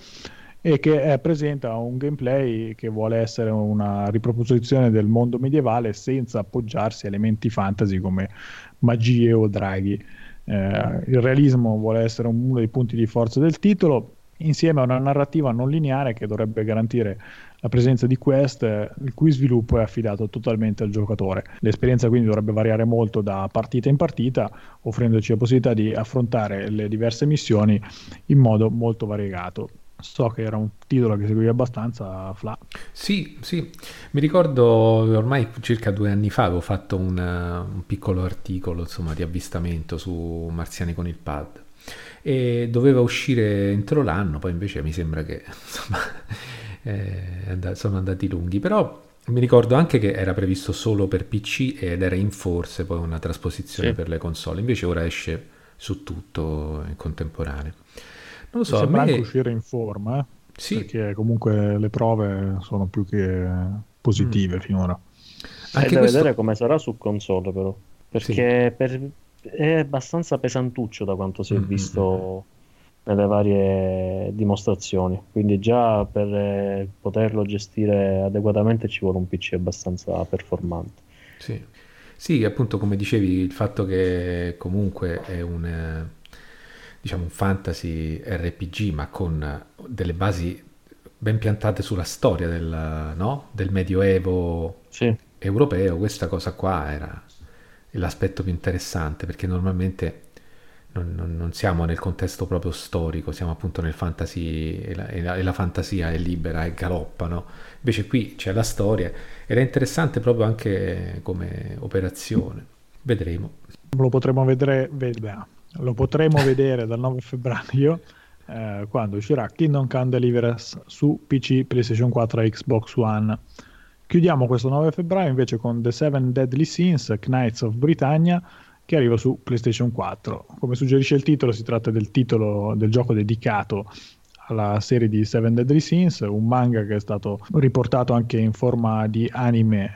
e che eh, presenta un gameplay che vuole essere una riproposizione del mondo medievale senza appoggiarsi a elementi fantasy come magie o draghi. Eh, il realismo vuole essere uno dei punti di forza del titolo, insieme a una narrativa non lineare che dovrebbe garantire la presenza di quest, il cui sviluppo è affidato totalmente al giocatore. L'esperienza quindi dovrebbe variare molto da partita in partita, offrendoci la possibilità di affrontare le diverse missioni in modo molto variegato so che era un titolo che seguiva abbastanza Fla. Sì, sì, mi ricordo ormai circa due anni fa avevo fatto un, un piccolo articolo insomma, di avvistamento su Marziani con il pad e doveva uscire entro l'anno, poi invece mi sembra che (laughs) insomma, eh, sono andati lunghi, però mi ricordo anche che era previsto solo per PC ed era in forse poi una trasposizione sì. per le console, invece ora esce su tutto in contemporanea. Non lo so, sembra me... anche uscire in forma, eh? sì. perché comunque le prove sono più che positive mm. finora. Anche da questo... vedere come sarà su console però, perché sì. per... è abbastanza pesantuccio da quanto si è mm-hmm. visto nelle varie dimostrazioni, quindi già per eh, poterlo gestire adeguatamente ci vuole un PC abbastanza performante. Sì. sì, appunto come dicevi, il fatto che comunque è un, eh, diciamo, un fantasy RPG ma con delle basi ben piantate sulla storia del, no? del medioevo sì. europeo, questa cosa qua era l'aspetto più interessante perché normalmente non, non, non, siamo nel contesto proprio storico, siamo appunto nel fantasy e la, e la, e la fantasia è libera e galoppa, no? Invece qui c'è la storia ed è interessante proprio anche come operazione. Vedremo. Lo potremo vedere, vedere lo potremo vedere dal 9 febbraio eh, quando uscirà Kingdom Come Deliverance su PC, PlayStation 4 e Xbox One. Chiudiamo questo 9 febbraio invece con The Seven Deadly Sins, Knights of Britannia, che arriva su PlayStation 4. Come suggerisce il titolo, si tratta del titolo del gioco dedicato alla serie di Seven Deadly Sins, un manga che è stato riportato anche in forma di anime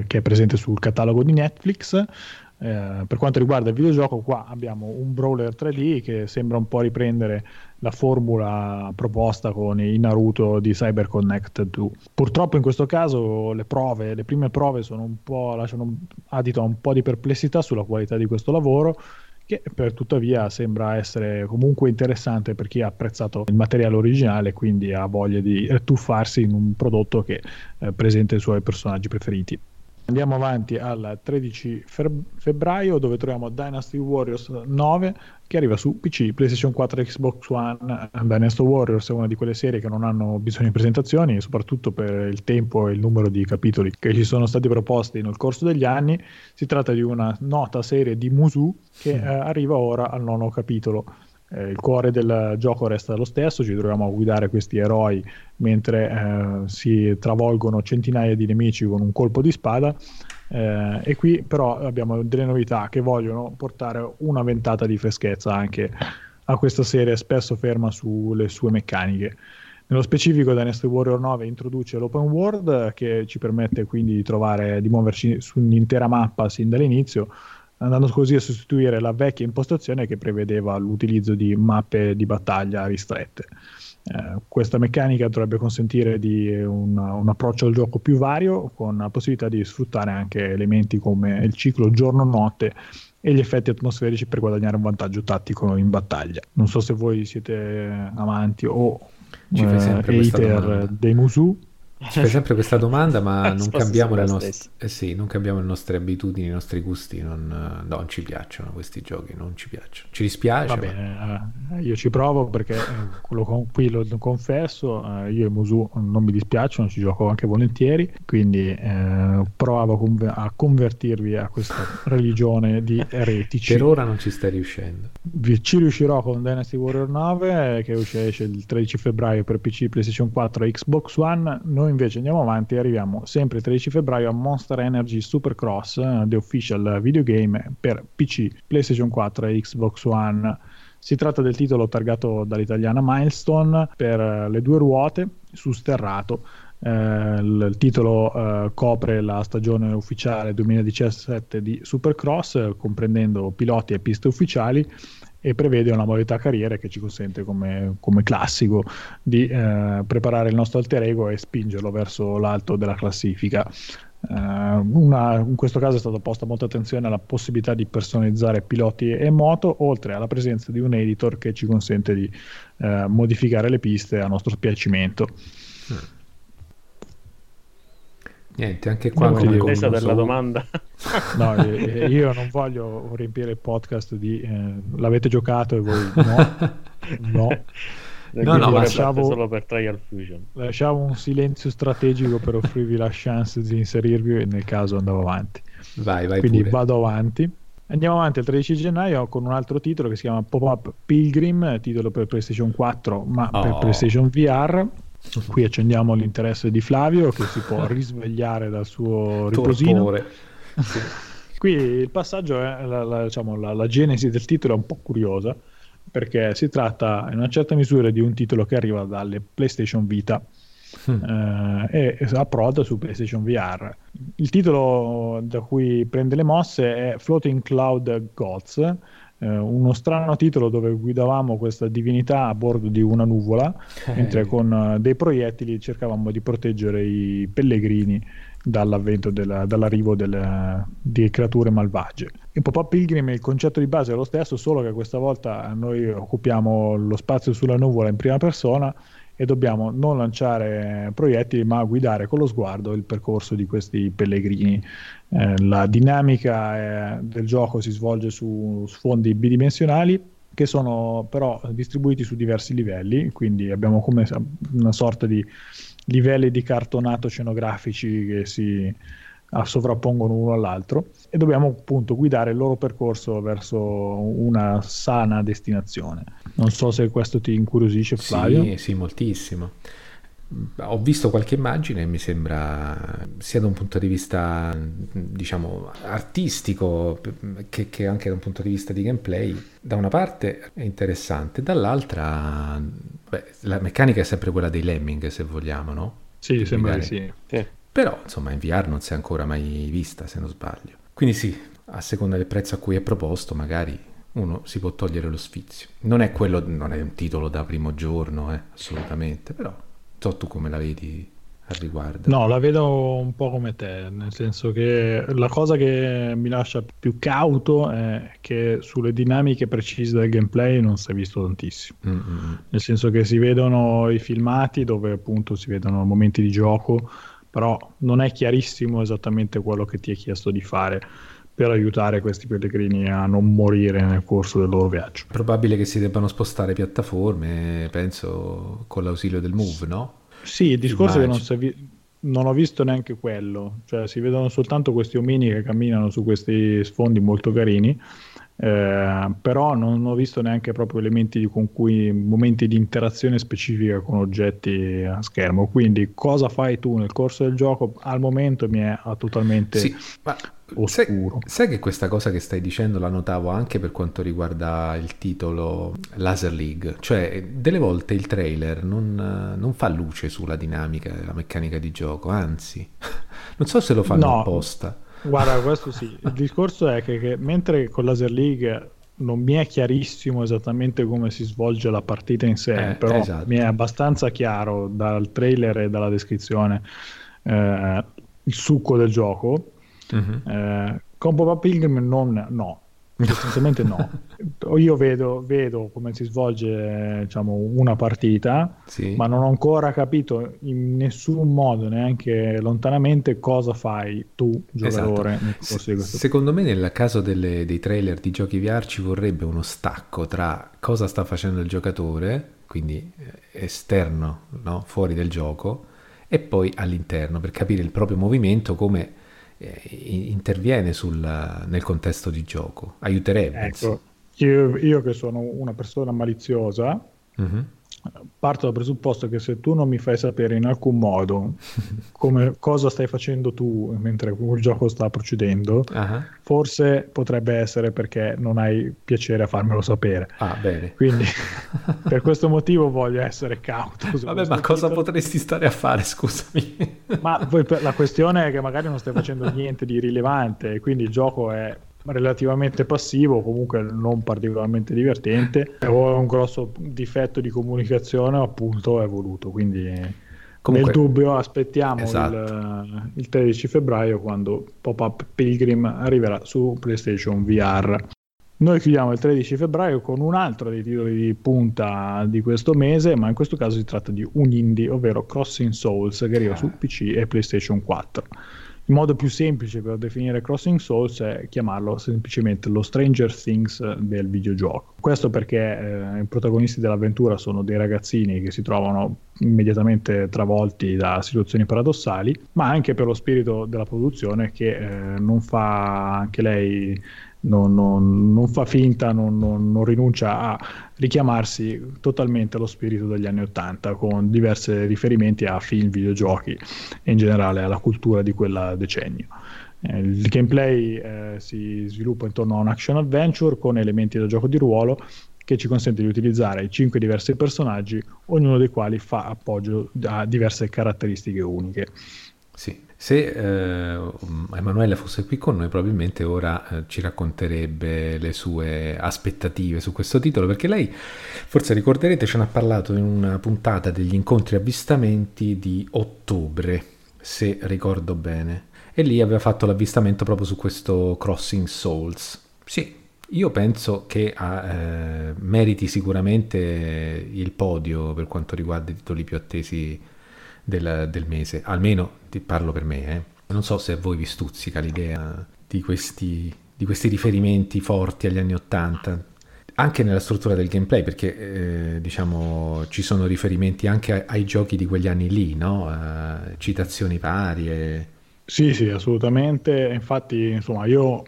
eh, che è presente sul catalogo di Netflix. Eh, per quanto riguarda il videogioco, qua abbiamo un brawler 3D che sembra un po' riprendere la formula proposta con i Naruto di Cyber Connect 2. Purtroppo in questo caso le prove, le prime prove sono un po', lasciano adito a un po' di perplessità sulla qualità di questo lavoro che per tuttavia sembra essere comunque interessante per chi ha apprezzato il materiale originale e quindi ha voglia di tuffarsi in un prodotto che eh, presenta i suoi personaggi preferiti. Andiamo avanti al 13 febbraio dove troviamo Dynasty Warriors 9 che arriva su PC, PlayStation 4 e Xbox One. Dynasty Warriors è una di quelle serie che non hanno bisogno di presentazioni, soprattutto per il tempo e il numero di capitoli che ci sono stati proposti nel corso degli anni. Si tratta di una nota serie di Musu che eh, arriva ora al nono capitolo. Eh, il cuore del gioco resta lo stesso, ci troviamo a guidare questi eroi mentre eh, si travolgono centinaia di nemici con un colpo di spada. Eh, e qui però abbiamo delle novità che vogliono portare una ventata di freschezza anche a questa serie spesso ferma sulle sue meccaniche. Nello specifico Dynasty Warrior 9 introduce l'open world che ci permette quindi di trovare di muoverci su un'intera mappa sin dall'inizio andando così a sostituire la vecchia impostazione che prevedeva l'utilizzo di mappe di battaglia ristrette. Eh, questa meccanica dovrebbe consentire di un, un, approccio al gioco più vario, con la possibilità di sfruttare anche elementi come il ciclo giorno-notte e gli effetti atmosferici per guadagnare un vantaggio tattico in battaglia. Non so se voi siete amanti o Ci eh, hater dei Musu. Ci fai sempre questa domanda, ma (laughs) non cambiamo, le nost- eh sì, non cambiamo, le nostre abitudini, i nostri gusti. Non, non, ci piacciono questi giochi, non ci piacciono. Ci dispiace. Va bene, ma... Eh, io ci provo perché eh, lo, qui lo confesso. Eh, io e Musu non mi dispiacciono, ci gioco anche volentieri. Quindi eh, provo a, conver- a, convertirvi a questa religione di eretici. Per ora non ci stai riuscendo. Ci riuscirò con Dynasty Warrior 9, che esce il 13 febbraio per PC, PlayStation 4 e Xbox One. Noi noi invece andiamo avanti e arriviamo sempre il 13 febbraio a Monster Energy Supercross, uh, the official videogame per PC, PlayStation 4 e Xbox One. Si tratta del titolo targato dall'italiana Milestone per uh, le due ruote su sterrato. Uh, il titolo uh, copre la stagione ufficiale 2017 di Supercross, comprendendo piloti e piste ufficiali e prevede una modalità carriera che ci consente come, come classico di eh, preparare il nostro alter ego e spingerlo verso l'alto della classifica. Uh, una, in questo caso è stata posta molta attenzione alla possibilità di personalizzare piloti e moto, oltre alla presenza di un editor che ci consente di uh, modificare le piste a nostro spiacimento. Mm. Niente, anche qua non come questa della domanda. (laughs) No, io non voglio riempire il podcast di eh, l'avete giocato e voi no. (laughs) no. No, no, lasciavo, solo per Trial Fusion. Lasciavo un silenzio strategico per offrirvi la chance di inserirvi e nel caso andavo avanti. Vai, vai Quindi pure. vado avanti. Andiamo avanti il 13 gennaio con un altro titolo che si chiama Pop-Up Pilgrim, titolo per PlayStation 4 ma per Oh. PlayStation VR. Qui accendiamo l'interesse di Flavio che si può (laughs) risvegliare dal suo riposino. Torpore. (laughs) Qui il passaggio è la, la- diciamo, la, la genesi del titolo è un po' curiosa perché si tratta in una certa misura di un titolo che arriva dalle PlayStation Vita eh, e e approda su PlayStation VR. Il titolo da cui prende le mosse è Floating Cloud Gods, eh, uno strano titolo dove guidavamo questa divinità a bordo di una nuvola, mentre con eh, dei proiettili cercavamo di proteggere i pellegrini dall'avvento della- dall'arrivo delle, di creature malvagie. In Pop-Up Pilgrim il concetto di base è lo stesso, solo che questa volta noi occupiamo lo spazio sulla nuvola in prima persona e dobbiamo non lanciare proiettili ma guidare con lo sguardo il percorso di questi pellegrini. Eh, la dinamica eh, del gioco si svolge su sfondi bidimensionali che sono però distribuiti su diversi livelli, quindi abbiamo come una sorta di livelli di cartonato scenografici che si sovrappongono uno all'altro e dobbiamo appunto guidare il loro percorso verso una sana destinazione. Non so se questo ti incuriosisce, Flavio. Sì, sì, moltissimo. Ho visto qualche immagine e mi sembra sia da un punto di vista, diciamo, artistico che, che anche da un punto di vista di gameplay, da una parte è interessante, dall'altra beh, la meccanica è sempre quella dei lemming, se vogliamo, no? Sì, sembra di. Sì. Però, insomma, in VR non si è ancora mai vista, se non sbaglio. Quindi sì, a seconda del prezzo a cui è proposto, magari uno si può togliere lo sfizio. Non è quello, non è un titolo da primo giorno, eh, assolutamente, però so tu come la vedi al riguardo. No, la vedo un po' come te, nel senso che la cosa che mi lascia più cauto è che sulle dinamiche precise del gameplay non si è visto tantissimo. Mm, mm, mm. Nel senso che si vedono i filmati dove appunto si vedono momenti di gioco, però non è chiarissimo esattamente quello che ti è chiesto di fare per aiutare questi pellegrini a non morire nel corso del loro viaggio. Probabile che si debbano spostare piattaforme, penso, con l'ausilio del Move, no? Sì, il discorso è che non, Immagino. vi- non ho visto neanche quello, cioè si vedono soltanto questi omini che camminano su questi sfondi molto carini, eh, però non ho visto neanche proprio elementi di- con cui momenti di interazione specifica con oggetti a schermo. Quindi cosa fai tu nel corso del gioco al momento mi è totalmente Sì, ma sai, oscuro. sai che questa cosa che stai dicendo la notavo anche per quanto riguarda il titolo Laser League, cioè delle volte il trailer non, non fa luce sulla dinamica la meccanica di gioco, anzi, (laughs) non so se lo fanno No. apposta. Guarda, questo sì. Il discorso è che, che mentre con Laser League non mi è chiarissimo esattamente come si svolge la partita in sé, Eh, però esatto. mi è abbastanza chiaro dal trailer e dalla descrizione eh, il succo del gioco. Mhm. Eh, con Pop-Up Pilgrim non, no, sostanzialmente no. (laughs) Io vedo, vedo come si svolge diciamo, una partita, Sì. ma non ho ancora capito in nessun modo, neanche lontanamente, cosa fai tu, giocatore, Esatto. questo Secondo me nel caso delle- dei trailer di giochi VR ci vorrebbe uno stacco tra cosa sta facendo il giocatore, quindi eh, esterno, no? fuori del gioco, e poi all'interno per capire il proprio movimento come eh, interviene sul- nel contesto di gioco. Aiuterebbe. Ecco, io, io che sono una persona maliziosa, Mhm. Parto dal presupposto che se tu non mi fai sapere in alcun modo come, cosa stai facendo tu mentre il gioco sta procedendo, Ah, forse potrebbe essere perché non hai piacere a farmelo sapere. ah, bene. Quindi (laughs) per questo motivo voglio essere cauto. Vabbè, ma cosa titolo. potresti stare a fare, scusami? Ma poi la questione è che magari non stai facendo niente di rilevante, e quindi il gioco è relativamente passivo, comunque non particolarmente divertente, o è un grosso difetto di comunicazione, appunto è voluto. Quindi Comunque- nel dubbio aspettiamo Esatto. il, il 13 febbraio quando Pop-Up Pilgrim arriverà su PlayStation VR. Noi chiudiamo il 13 febbraio con un altro dei titoli di punta di questo mese, ma in questo caso si tratta di un indie, ovvero Crossing Souls, che arriva su PC e PlayStation 4. Il modo più semplice per definire Crossing Souls è chiamarlo semplicemente lo Stranger Things del videogioco. Questo perché eh, i protagonisti dell'avventura sono dei ragazzini che si trovano immediatamente travolti da situazioni paradossali, ma anche per lo spirito della produzione che eh, non fa anche lei non, non, non fa finta, non, non, rinuncia a richiamarsi totalmente allo spirito degli anni Ottanta con diversi riferimenti a film, videogiochi e in generale alla cultura di quel decennio. Eh, il gameplay eh, si sviluppa intorno a un action adventure con elementi da gioco di ruolo che ci consente di utilizzare cinque diversi personaggi, ognuno dei quali fa appoggio a diverse caratteristiche uniche. Sì, se eh, Emanuele fosse qui con noi probabilmente ora eh, ci racconterebbe le sue aspettative su questo titolo perché lei, forse ricorderete, ce n'ha parlato in una puntata degli incontri avvistamenti di ottobre, se ricordo bene, e lì aveva fatto l'avvistamento proprio su questo Crossing Souls. Sì, io penso che ha, eh, meriti sicuramente il podio per quanto riguarda i titoli più attesi del, del mese, almeno ti parlo per me. Eh. Non so se a voi vi stuzzica l'idea di questi, di questi riferimenti forti agli anni Ottanta, anche nella struttura del gameplay, perché eh, diciamo ci sono riferimenti anche ai, ai, giochi di quegli anni lì, no? Uh, citazioni varie. Sì, sì, assolutamente. Infatti, insomma, io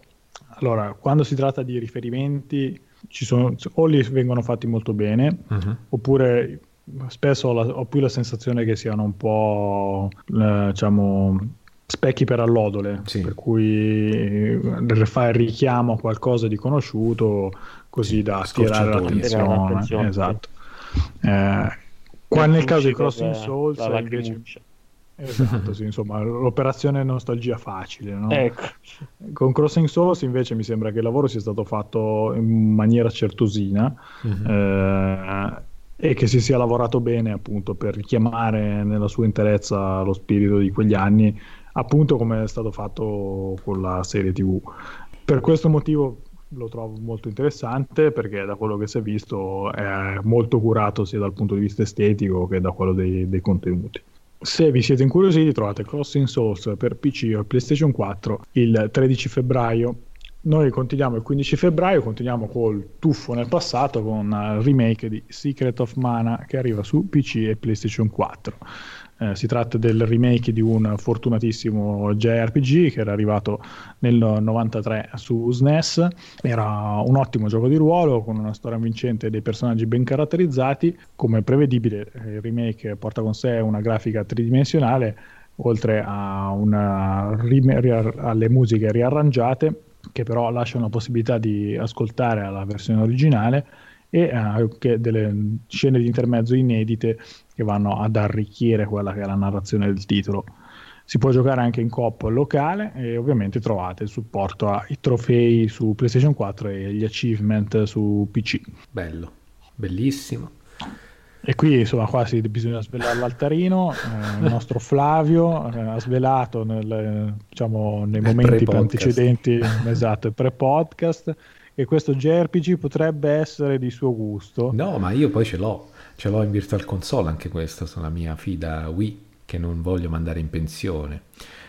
allora, quando si tratta di riferimenti, ci sono, o li vengono fatti molto bene, uh-huh. oppure spesso ho, la, ho, più la sensazione che siano un po' eh, diciamo specchi per allodole, sì. per cui eh, fare richiamo a qualcosa di conosciuto così sì, da attirare l'attenzione. l'attenzione. Esatto. Eh, qua nel caso di Crossing Souls invece... Esatto, sì, insomma, l'operazione nostalgia facile. No? Ecco. Con Crossing Souls invece mi sembra che il lavoro sia stato fatto in maniera certosina. Mm-hmm. Eh, e che si sia lavorato bene appunto per richiamare nella sua interezza lo spirito di quegli anni, appunto come è stato fatto con la serie TV. Per questo motivo lo trovo molto interessante perché da quello che si è visto è molto curato sia dal punto di vista estetico che da quello dei, dei contenuti. Se vi siete incuriositi trovate Crossing Source per PC o PlayStation 4 il 13 febbraio noi continuiamo il 15 febbraio, continuiamo col tuffo nel passato con il remake di Secret of Mana che arriva su PC e PlayStation 4. Eh, si tratta del remake di un fortunatissimo JRPG che era arrivato nel 93 su SNES. Era un ottimo gioco di ruolo con una storia vincente e dei personaggi ben caratterizzati. Come prevedibile, il remake porta con sé una grafica tridimensionale oltre una, alle musiche riarrangiate che però lasciano la possibilità di ascoltare la versione originale e anche delle scene di intermezzo inedite che vanno ad arricchire quella che è la narrazione del titolo. Si può giocare anche in coop locale e ovviamente trovate il supporto ai trofei su PlayStation 4 e gli achievement su PC. Bello, bellissimo. E qui insomma quasi bisogna svelare l'altarino, eh, il (laughs) nostro Flavio eh, ha svelato nel, diciamo, nei momenti antecedenti (laughs) esatto, il pre-podcast che questo JRPG potrebbe essere di suo gusto. No, ma io poi ce l'ho, ce l'ho in Virtual Console anche questo, sulla mia fida Wii che non voglio mandare in pensione.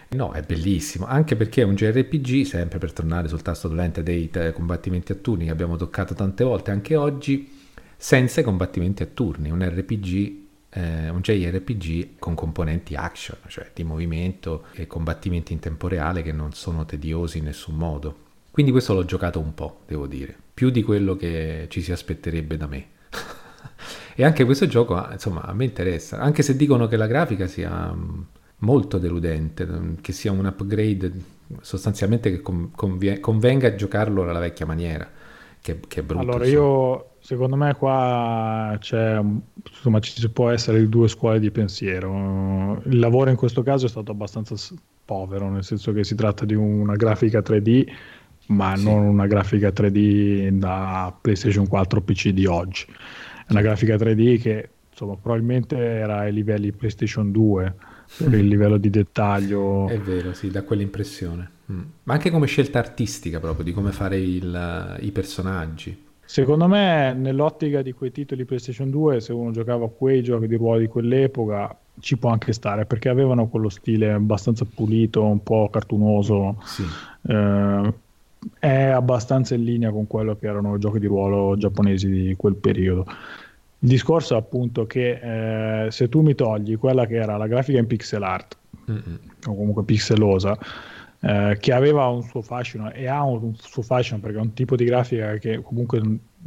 No, è bellissimo, anche perché è un JRPG, sempre per tornare sul tasto dolente dei combattimenti a turni che abbiamo toccato tante volte anche oggi, senza i combattimenti a turni, un RPG, eh, un JRPG con componenti action, cioè di movimento e combattimenti in tempo reale che non sono tediosi in nessun modo. Quindi questo l'ho giocato un po', devo dire, più di quello che ci si aspetterebbe da me. (laughs) e anche questo gioco, ah, insomma, a me interessa, anche se dicono che la grafica sia mm, molto deludente, mm, che sia un upgrade sostanzialmente che convenga giocarlo alla vecchia maniera, che, che brutto. Allora io Secondo me qua c'è, insomma, ci può essere due scuole di pensiero. Il lavoro in questo caso è stato abbastanza povero, nel senso che si tratta di una grafica 3D, ma sì. non una grafica 3D da PlayStation 4 PC di oggi. È una grafica 3D che insomma, probabilmente era ai livelli PlayStation 2 per il livello di dettaglio. È vero, sì, da quell'impressione. Mm. Ma anche come scelta artistica proprio, di come fare il, i personaggi. Secondo me, nell'ottica di quei titoli PlayStation 2, se uno giocava a quei giochi di ruolo di quell'epoca, ci può anche stare perché avevano quello stile abbastanza pulito, un po' cartunoso. Sì. Eh, è abbastanza in linea con quello che erano i giochi di ruolo giapponesi di quel periodo. Il discorso è appunto che eh, se tu mi togli quella che era la grafica in pixel art, Mm-mm. o comunque pixelosa, eh, che aveva un suo fascino e ha un, un suo fascino perché è un tipo di grafica che comunque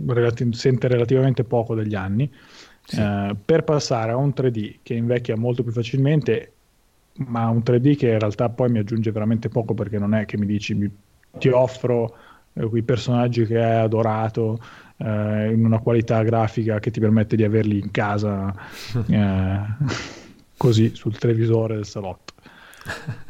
relati- sente relativamente poco degli anni, Sì. eh, per passare a un 3D che invecchia molto più facilmente, ma un 3D che in realtà poi mi aggiunge veramente poco perché non è che mi dici mi- ti offro eh, quei personaggi che hai adorato eh, in una qualità grafica che ti permette di averli in casa (laughs) eh, così sul televisore del salotto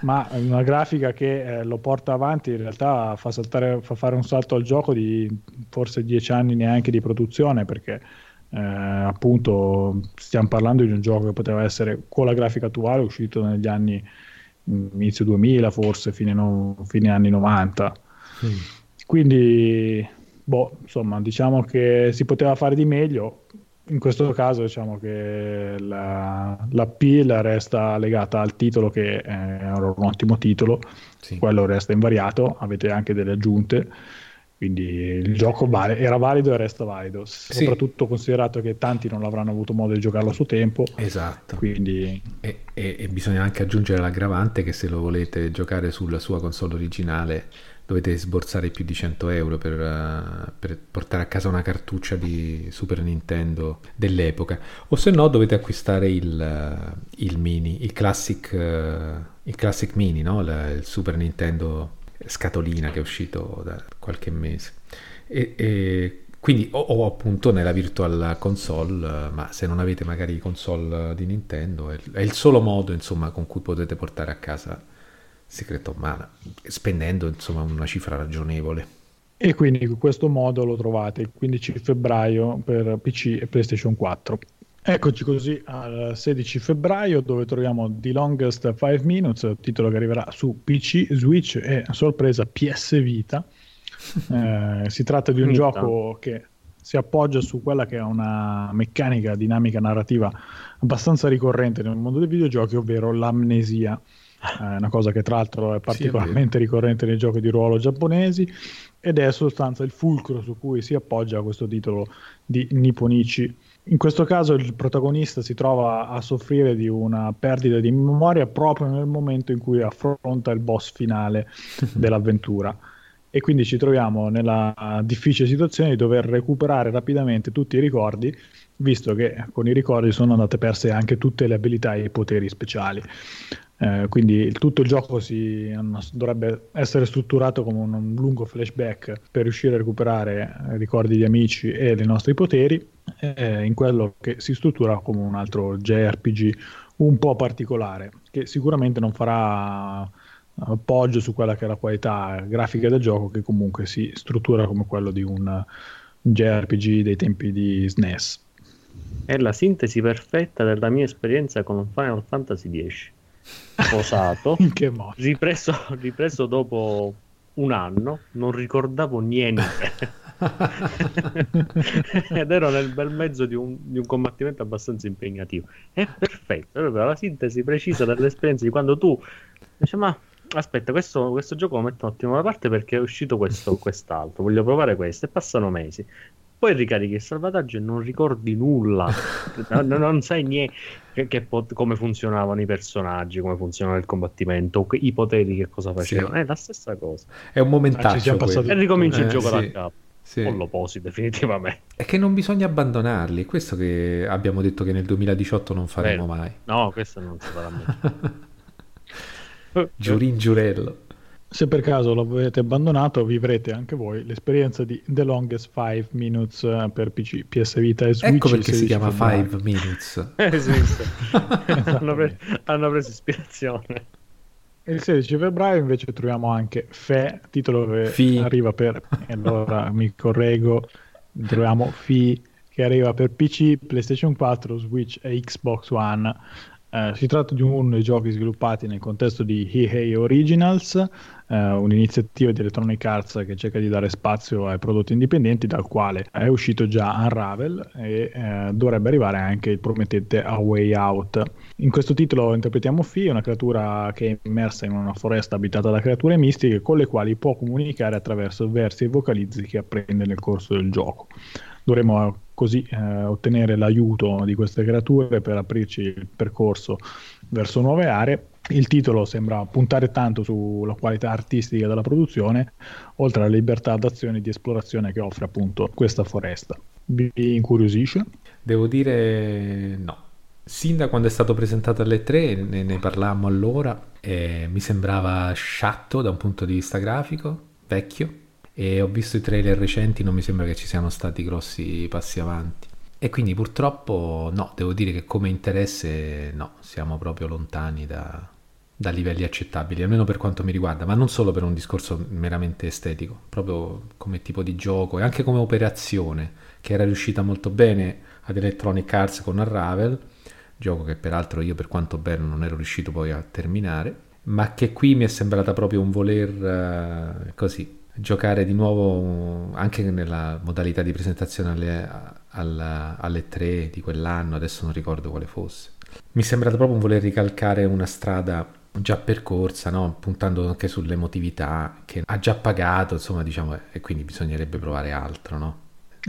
ma una grafica che eh, lo porta avanti in realtà fa, saltare, fa fare un salto al gioco di forse dieci anni neanche di produzione perché eh, appunto stiamo parlando di un gioco che poteva essere con la grafica attuale uscito negli anni mh, inizio 2000 forse fine, no- fine anni 90 Mm. quindi boh, insomma diciamo che si poteva fare di meglio. In questo caso diciamo che la, la PIL resta legata al titolo che era un ottimo titolo. Sì. quello resta invariato avete anche delle aggiunte. Quindi il gioco vale- era valido e resta valido. Soprattutto considerato che tanti non avranno avuto modo di giocarlo a suo tempo. Esatto. quindi E, e- e bisogna anche aggiungere l'aggravante che se lo volete giocare sulla sua console originale dovete sborsare più di 100 euro per, eh, per portare a casa una cartuccia di Super Nintendo dell'epoca o se no dovete acquistare il, eh, il mini, il classic, eh, il classic mini, no? La- il Super Nintendo scatolina che è uscito da qualche mese. E, e quindi o, o appunto nella virtual console, ma se non avete magari console di Nintendo, è, è il solo modo insomma con cui potete portare a casa Secret of Mana, spendendo insomma una cifra ragionevole. E quindi in questo modo lo trovate il 15 febbraio per PC e PlayStation 4. Eccoci così al 16 febbraio dove troviamo The Longest 5 Minutes, titolo che arriverà su PC, Switch e a sorpresa PS Vita. (laughs) Eh, si tratta di un Vita. gioco che si appoggia su quella che è una meccanica dinamica narrativa abbastanza ricorrente nel mondo dei videogiochi, ovvero l'amnesia. Eh, una cosa che tra l'altro è particolarmente ricorrente nei giochi di ruolo giapponesi ed è in sostanza il fulcro su cui si appoggia questo titolo di Nipponichi. In questo caso il protagonista si trova a soffrire di una perdita di memoria proprio nel momento in cui affronta il boss finale (laughs) dell'avventura e quindi ci troviamo nella difficile situazione di dover recuperare rapidamente tutti i ricordi, visto che con i ricordi sono andate perse anche tutte le abilità e i poteri speciali. Eh, quindi il- tutto il gioco si, dovrebbe essere strutturato come un, un lungo flashback per riuscire a recuperare eh, ricordi di amici e dei nostri poteri, eh, in quello che si struttura come un altro JRPG un po' particolare, che sicuramente non farà appoggio su quella che è la qualità grafica del gioco, che comunque si struttura come quello di un JRPG dei tempi di SNES. È la sintesi perfetta della mia esperienza con Final Fantasy X. Posato, (laughs) In che modo? ripreso, ripreso dopo un anno, non ricordavo niente. (laughs) Ed ero nel bel mezzo di un, di un combattimento abbastanza impegnativo. È perfetto, è la sintesi precisa dell'esperienza di quando tu dici, ma aspetta, questo, questo gioco lo metto un attimo da parte perché è uscito questo o quest'altro, voglio provare questo e passano mesi. Poi ricarichi il salvataggio e non ricordi nulla, (laughs) non, non sai niente che- che pot- come funzionavano i personaggi, come funzionava il combattimento, que- i poteri che cosa facevano. Sì. È la stessa cosa. È un Ah, ci momentaccio passati- E ricominci Eh, il gioco sì. da capo. Sì. O lo posi definitivamente. È che non bisogna abbandonarli, è questo che abbiamo detto che nel 2018 non faremo Vero. mai. No, questo non si farà mai. (laughs) Giurin giurello. Se per caso lo avete abbandonato, vivrete anche voi l'esperienza di The Longest 5 Minutes eh, per PC, PS Vita e Switch. Ecco perché si 16 chiama febbraio. 5 Minutes. (laughs) Esiste. (laughs) hanno, pre- hanno preso ispirazione. Il 16 febbraio invece troviamo anche Fe, titolo che Fi. arriva per... e allora mi correggo, troviamo Fi che arriva per PC, PlayStation 4, Switch e Xbox One Eh, si tratta di uno dei giochi sviluppati nel contesto di Hihei Originals, eh, un'iniziativa di Electronic Arts che cerca di dare spazio ai prodotti indipendenti, dal quale è uscito già Unravel e eh, dovrebbe arrivare anche il promettente A Way Out. In questo titolo interpretiamo Fi, una creatura che è immersa in una foresta abitata da creature mistiche con le quali può comunicare attraverso versi e vocalizzi che apprende nel corso del gioco. Dovremo così eh, ottenere l'aiuto di queste creature per aprirci il percorso verso nuove aree. Il titolo sembra puntare tanto sulla qualità artistica della produzione, oltre alla libertà d'azione e di esplorazione che offre appunto questa foresta. Vi incuriosisce? Devo dire no. Sin da quando è stato presentato alle 3, ne, ne parlammo allora, eh, mi sembrava sciatto da un punto di vista grafico, vecchio, e ho visto i trailer recenti, non mi sembra che ci siano stati grossi passi avanti. E quindi purtroppo no, devo dire che come interesse no, siamo proprio lontani da, da livelli accettabili, almeno per quanto mi riguarda, ma non solo per un discorso meramente estetico, proprio come tipo di gioco e anche come operazione, che era riuscita molto bene ad Electronic Arts con Unravel, gioco che peraltro io per quanto bello non ero riuscito poi a terminare, ma che qui mi è sembrata proprio un voler uh, così giocare di nuovo anche nella modalità di presentazione alle, alla, alle 3 di quell'anno, adesso non ricordo quale fosse. Mi sembra proprio un voler ricalcare una strada già percorsa, no? puntando anche sull'emotività che ha già pagato, insomma, diciamo, e quindi bisognerebbe provare altro, no?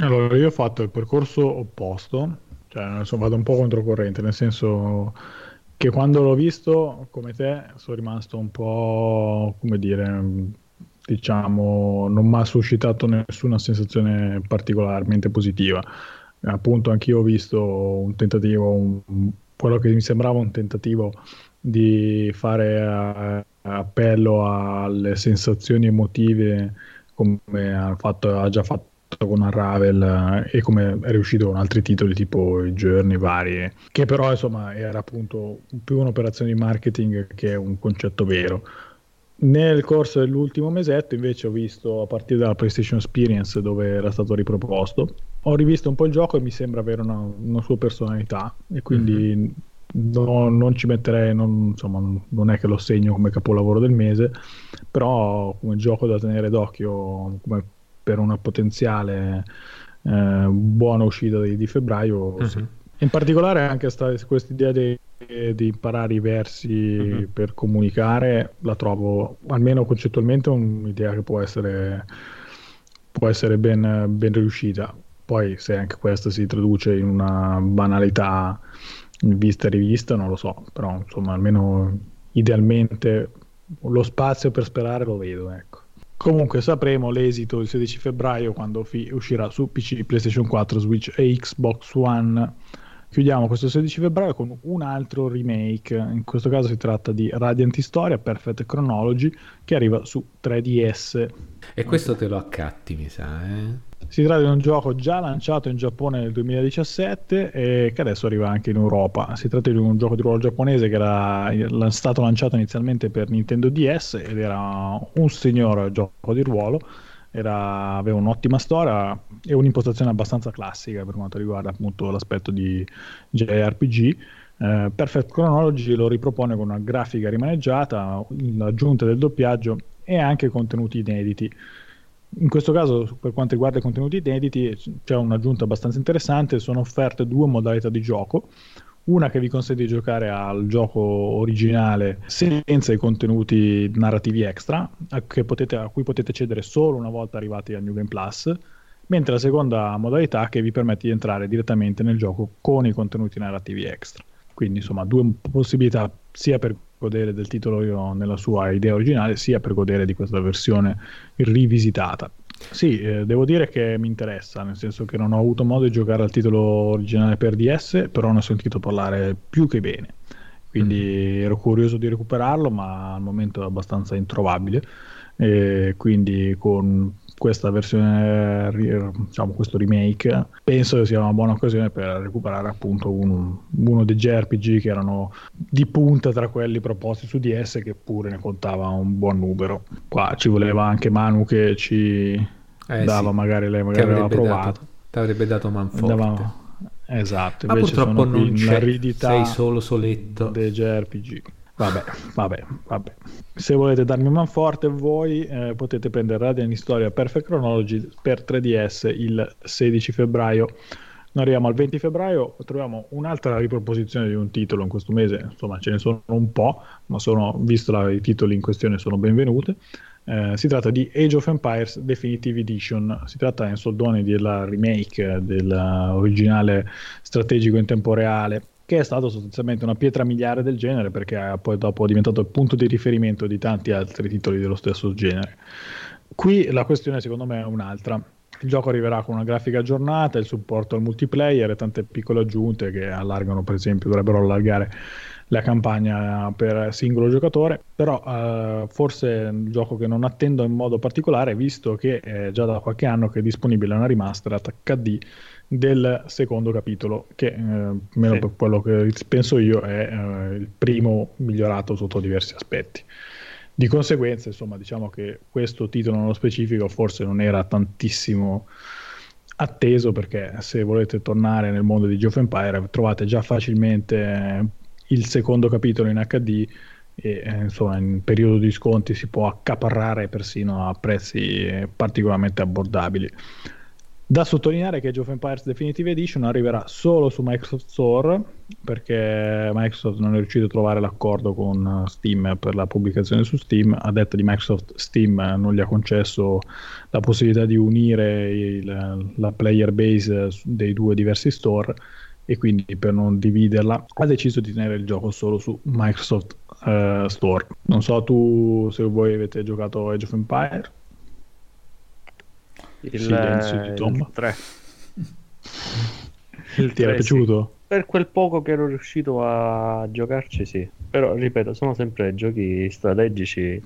Allora, io ho fatto il percorso opposto, cioè insomma, vado un po' controcorrente, nel senso che quando l'ho visto, come te, sono rimasto un po', come dire, diciamo, non mi ha suscitato nessuna sensazione particolarmente positiva. Appunto, anch'io ho visto un tentativo, un, quello che mi sembrava un tentativo di fare eh, appello alle sensazioni emotive come ha, fatto, ha già fatto con Unravel eh, e come è riuscito con altri titoli tipo i Journey vari, che però insomma era appunto più un'operazione di marketing che un concetto vero. Nel corso dell'ultimo mesetto invece ho visto a partire dalla PlayStation Experience dove era stato riproposto, ho rivisto un po' il gioco e mi sembra avere una, una sua personalità e quindi mm-hmm. no, non ci metterei, non, insomma non è che lo segno come capolavoro del mese, però come gioco da tenere d'occhio come per una potenziale eh, buona uscita di, di febbraio. Mm-hmm. Sì. In particolare anche questa idea di di imparare i versi uh-huh. per comunicare la trovo almeno concettualmente un'idea che può essere, può essere ben, ben riuscita. Poi se anche questa si traduce in una banalità vista e rivista, non lo so, però insomma almeno idealmente lo spazio per sperare lo vedo. Ecco. Comunque sapremo l'esito il 16 febbraio quando fi- uscirà su PC, PlayStation 4, Switch e Xbox One chiudiamo questo 16 febbraio con un altro remake. In questo caso si tratta di Radiant Historia Perfect Chronology che arriva su 3DS. E questo te lo accatti, mi sa, eh? Si tratta di un gioco già lanciato in Giappone nel 2017 e che adesso arriva anche in Europa. Si tratta di un gioco di ruolo giapponese che era stato lanciato inizialmente per Nintendo DS ed era un signor gioco di ruolo era, aveva un'ottima storia e un'impostazione abbastanza classica per quanto riguarda appunto l'aspetto di JRPG. Eh, Perfect Chronology lo ripropone con una grafica rimaneggiata, l'aggiunta del doppiaggio e anche contenuti inediti. In questo caso, per quanto riguarda i contenuti inediti, c'è un'aggiunta abbastanza interessante, sono offerte due modalità di gioco una che vi consente di giocare al gioco originale senza i contenuti narrativi extra, a, potete, a cui potete accedere solo una volta arrivati al New Game Plus, mentre la seconda modalità che vi permette di entrare direttamente nel gioco con i contenuti narrativi extra. Quindi insomma due possibilità sia per godere del titolo nella sua idea originale, sia per godere di questa versione rivisitata. Sì, eh, devo dire che mi interessa, nel senso che non ho avuto modo di giocare al titolo originale per DS, però ne ho sentito parlare più che bene. Quindi mm. ero curioso di recuperarlo, ma al momento è abbastanza introvabile. E quindi con questa versione, diciamo questo remake, penso che sia una buona occasione per recuperare appunto uno, uno dei JRPG che erano di punta tra quelli proposti su DS che pure ne contava un buon numero. Qua ci voleva anche Manu che ci eh, dava sì. magari lei magari aveva provato. Ti avrebbe dato manforte. Dava, Esatto, Ma purtroppo non c'è, aridità sei solo soletto. dei JRPG. Vabbè, vabbè, vabbè. Se volete darmi man forte voi eh, potete prendere Radiant Historia Perfect Chronology per 3DS il 16 febbraio. Noi arriviamo al 20 febbraio, troviamo un'altra riproposizione di un titolo in questo mese, insomma ce ne sono un po', ma sono, visto la, i titoli in questione sono benvenute. Eh, si tratta di Age of Empires Definitive Edition, si tratta in soldoni della remake dell'originale strategico in tempo reale, che è stato sostanzialmente una pietra miliare del genere perché è poi dopo diventato il punto di riferimento di tanti altri titoli dello stesso genere. Qui la questione secondo me è un'altra. Il gioco arriverà con una grafica aggiornata, il supporto al multiplayer e tante piccole aggiunte che allargano, per esempio, dovrebbero allargare la campagna per singolo giocatore, però eh, forse è un gioco che non attendo in modo particolare, visto che è già da qualche anno che è disponibile una remastered HD del secondo capitolo, che eh, almeno Sì. per quello che penso io è eh, il primo migliorato sotto diversi aspetti. Di conseguenza, insomma, diciamo che questo titolo nello specifico forse non era tantissimo atteso perché se volete tornare nel mondo di Age of Empire trovate già facilmente eh, il secondo capitolo in HD e eh, insomma in periodo di sconti si può accaparrare persino a prezzi particolarmente abbordabili. Da sottolineare che Age of Empires Definitive Edition arriverà solo su Microsoft Store perché Microsoft non è riuscito a trovare l'accordo con Steam per la pubblicazione su Steam. A detta di Microsoft, Steam non gli ha concesso la possibilità di unire il- la player base dei due diversi store e quindi per non dividerla ha deciso di tenere il gioco solo su Microsoft eh, Store. Non so tu se voi avete giocato Age of Empire. Il, Silenzio di il tomba. (laughs) 3. Il Ti era 3, sì. piaciuto? Per quel poco che ero riuscito a giocarci, sì. Però, ripeto, sono sempre giochi strategici.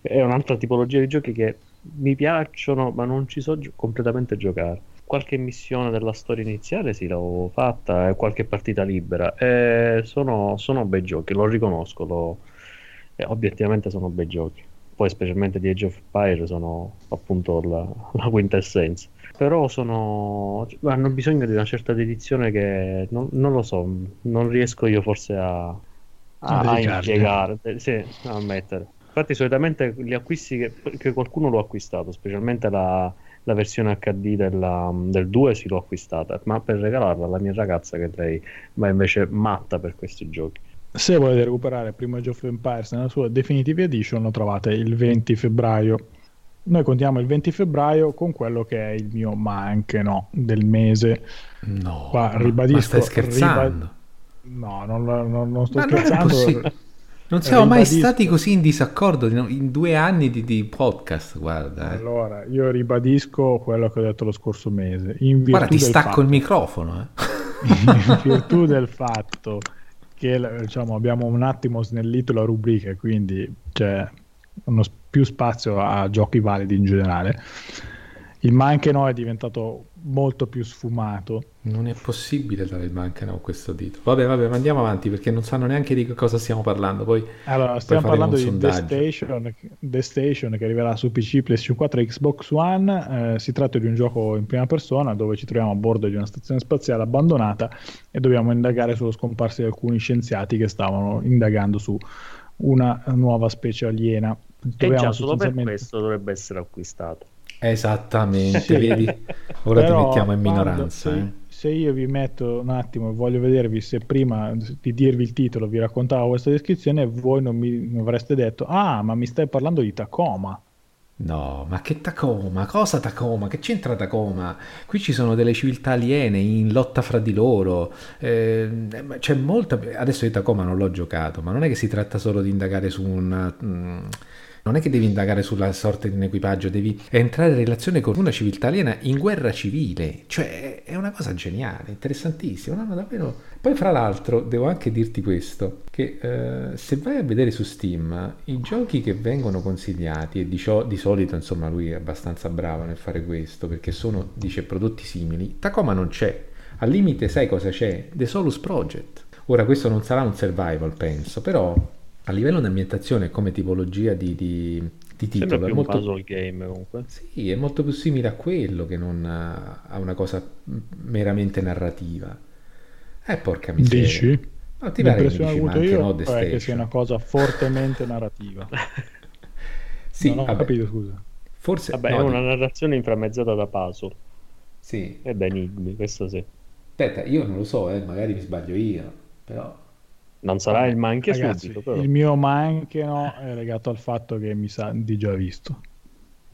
È un'altra tipologia di giochi che mi piacciono, ma non ci so gio- completamente giocare. Qualche missione della storia iniziale sì, l'ho fatta, qualche partita libera. E sono, sono bei giochi, lo riconosco, lo- e obiettivamente sono bei giochi. Poi, specialmente di Age of Empire, sono appunto la, la quintessenza. Però sono, hanno bisogno di una certa dedizione che non, non lo so, non riesco io forse a, a, A impiegare, sì, a ammettere. Infatti, solitamente gli acquisti che, che qualcuno l'ho acquistato, specialmente la, la versione HD della- del 2, sì, l'ho acquistata, ma per regalarla alla mia ragazza, che lei va invece matta per questi giochi. Se volete recuperare primo Age of Empires nella sua Definitive Edition lo trovate il 20 febbraio. Noi contiamo il 20 febbraio con quello che è il mio ma anche no del mese. No, Qua ribadisco- ma stai scherzando? No, non, non- non sto Ma non scherzando. possibile. Non siamo mai Ribadisco. stati così in disaccordo in due anni di, di podcast, guarda. eh. Allora, io ribadisco quello che ho detto lo scorso mese. In virtù Guarda, ti stacco fatto- il microfono. eh. (laughs) in virtù del fatto che diciamo, abbiamo un attimo snellito la rubrica, quindi c'è uno s- più spazio a giochi validi in generale. Il ma anche no è diventato molto più sfumato. Non è possibile dare il manca no a questo dito. Vabbè, vabbè, ma andiamo avanti perché non sanno neanche di che cosa stiamo parlando. Poi Allora, stiamo parlando di The. Station, The Station che arriverà su PC, PlayStation 4 e Xbox One. Eh, si tratta di un gioco in prima persona dove ci troviamo a bordo di una stazione spaziale abbandonata e dobbiamo indagare sullo scomparso di alcuni scienziati che stavano indagando su una nuova specie aliena. E Troviamo già solo per sostanzialmente- questo dovrebbe essere acquistato. Esattamente, Sì. vedi? Ora ti Però mettiamo in quando- minoranza. se, eh. se io vi metto un attimo e voglio vedervi se prima di dirvi il titolo vi raccontavo questa descrizione, voi non mi mi avreste detto: Ah, ma mi stai parlando di Tacoma. No, ma che Tacoma? Cosa Tacoma? Che c'entra Tacoma? Qui ci sono delle civiltà aliene in lotta fra di loro. eh, c'è molta. Adesso io Tacoma non l'ho giocato, ma non è che si tratta solo di indagare su un. mm, non è che devi indagare sulla sorte di un equipaggio, devi entrare in relazione con una civiltà aliena in guerra civile. Cioè, è una cosa geniale, interessantissima. No, no, davvero. Poi, fra l'altro, devo anche dirti questo: che eh, se vai a vedere su Steam i giochi che vengono consigliati, e di, cio- di solito, insomma, lui è abbastanza bravo nel fare questo perché sono, dice, prodotti simili. Tacoma non c'è. Al limite, sai cosa c'è? The Solus Project. Ora, questo non sarà un survival, penso, però a livello di ambientazione come tipologia di, di, di titolo è molto, puzzle game comunque. sì, è molto più simile a quello che non a a una cosa meramente narrativa. Eh, porca miseria. Dici? Ma ti pare che L'impressione dici, ma anche io no, The è che sia una cosa fortemente narrativa. (laughs) Sì, non ho vabbè, capito, scusa. forse... Vabbè, no, è una narrazione inframmezzata da puzzle Sì, e da enigmi, questo sì. aspetta, io non lo so, eh, magari mi sbaglio io, però... Non sarà il ma anche Ragazzi, subito, però. il mio ma anche no è legato al fatto che mi sa di già visto.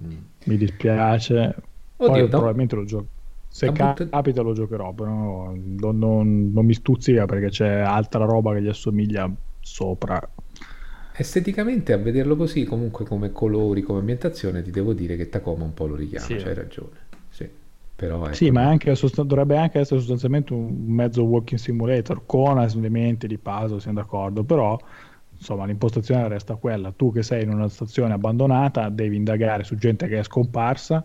mm. Mi dispiace. Poi Oddio, da- probabilmente lo gioco. Se capita lo giocherò, però non, non- non mi stuzzica perché c'è altra roba che gli assomiglia sopra. Esteticamente, a vederlo così, comunque come colori, come ambientazione, ti devo dire che Tacoma un po' lo richiama, Sì. c'hai ragione. Sì, però ecco, Sì, ma anche dovrebbe anche essere sostanzialmente un mezzo walking simulator con elementi di puzzle, siamo d'accordo, però insomma l'impostazione resta quella. Tu che sei in una stazione abbandonata devi indagare su gente che è scomparsa,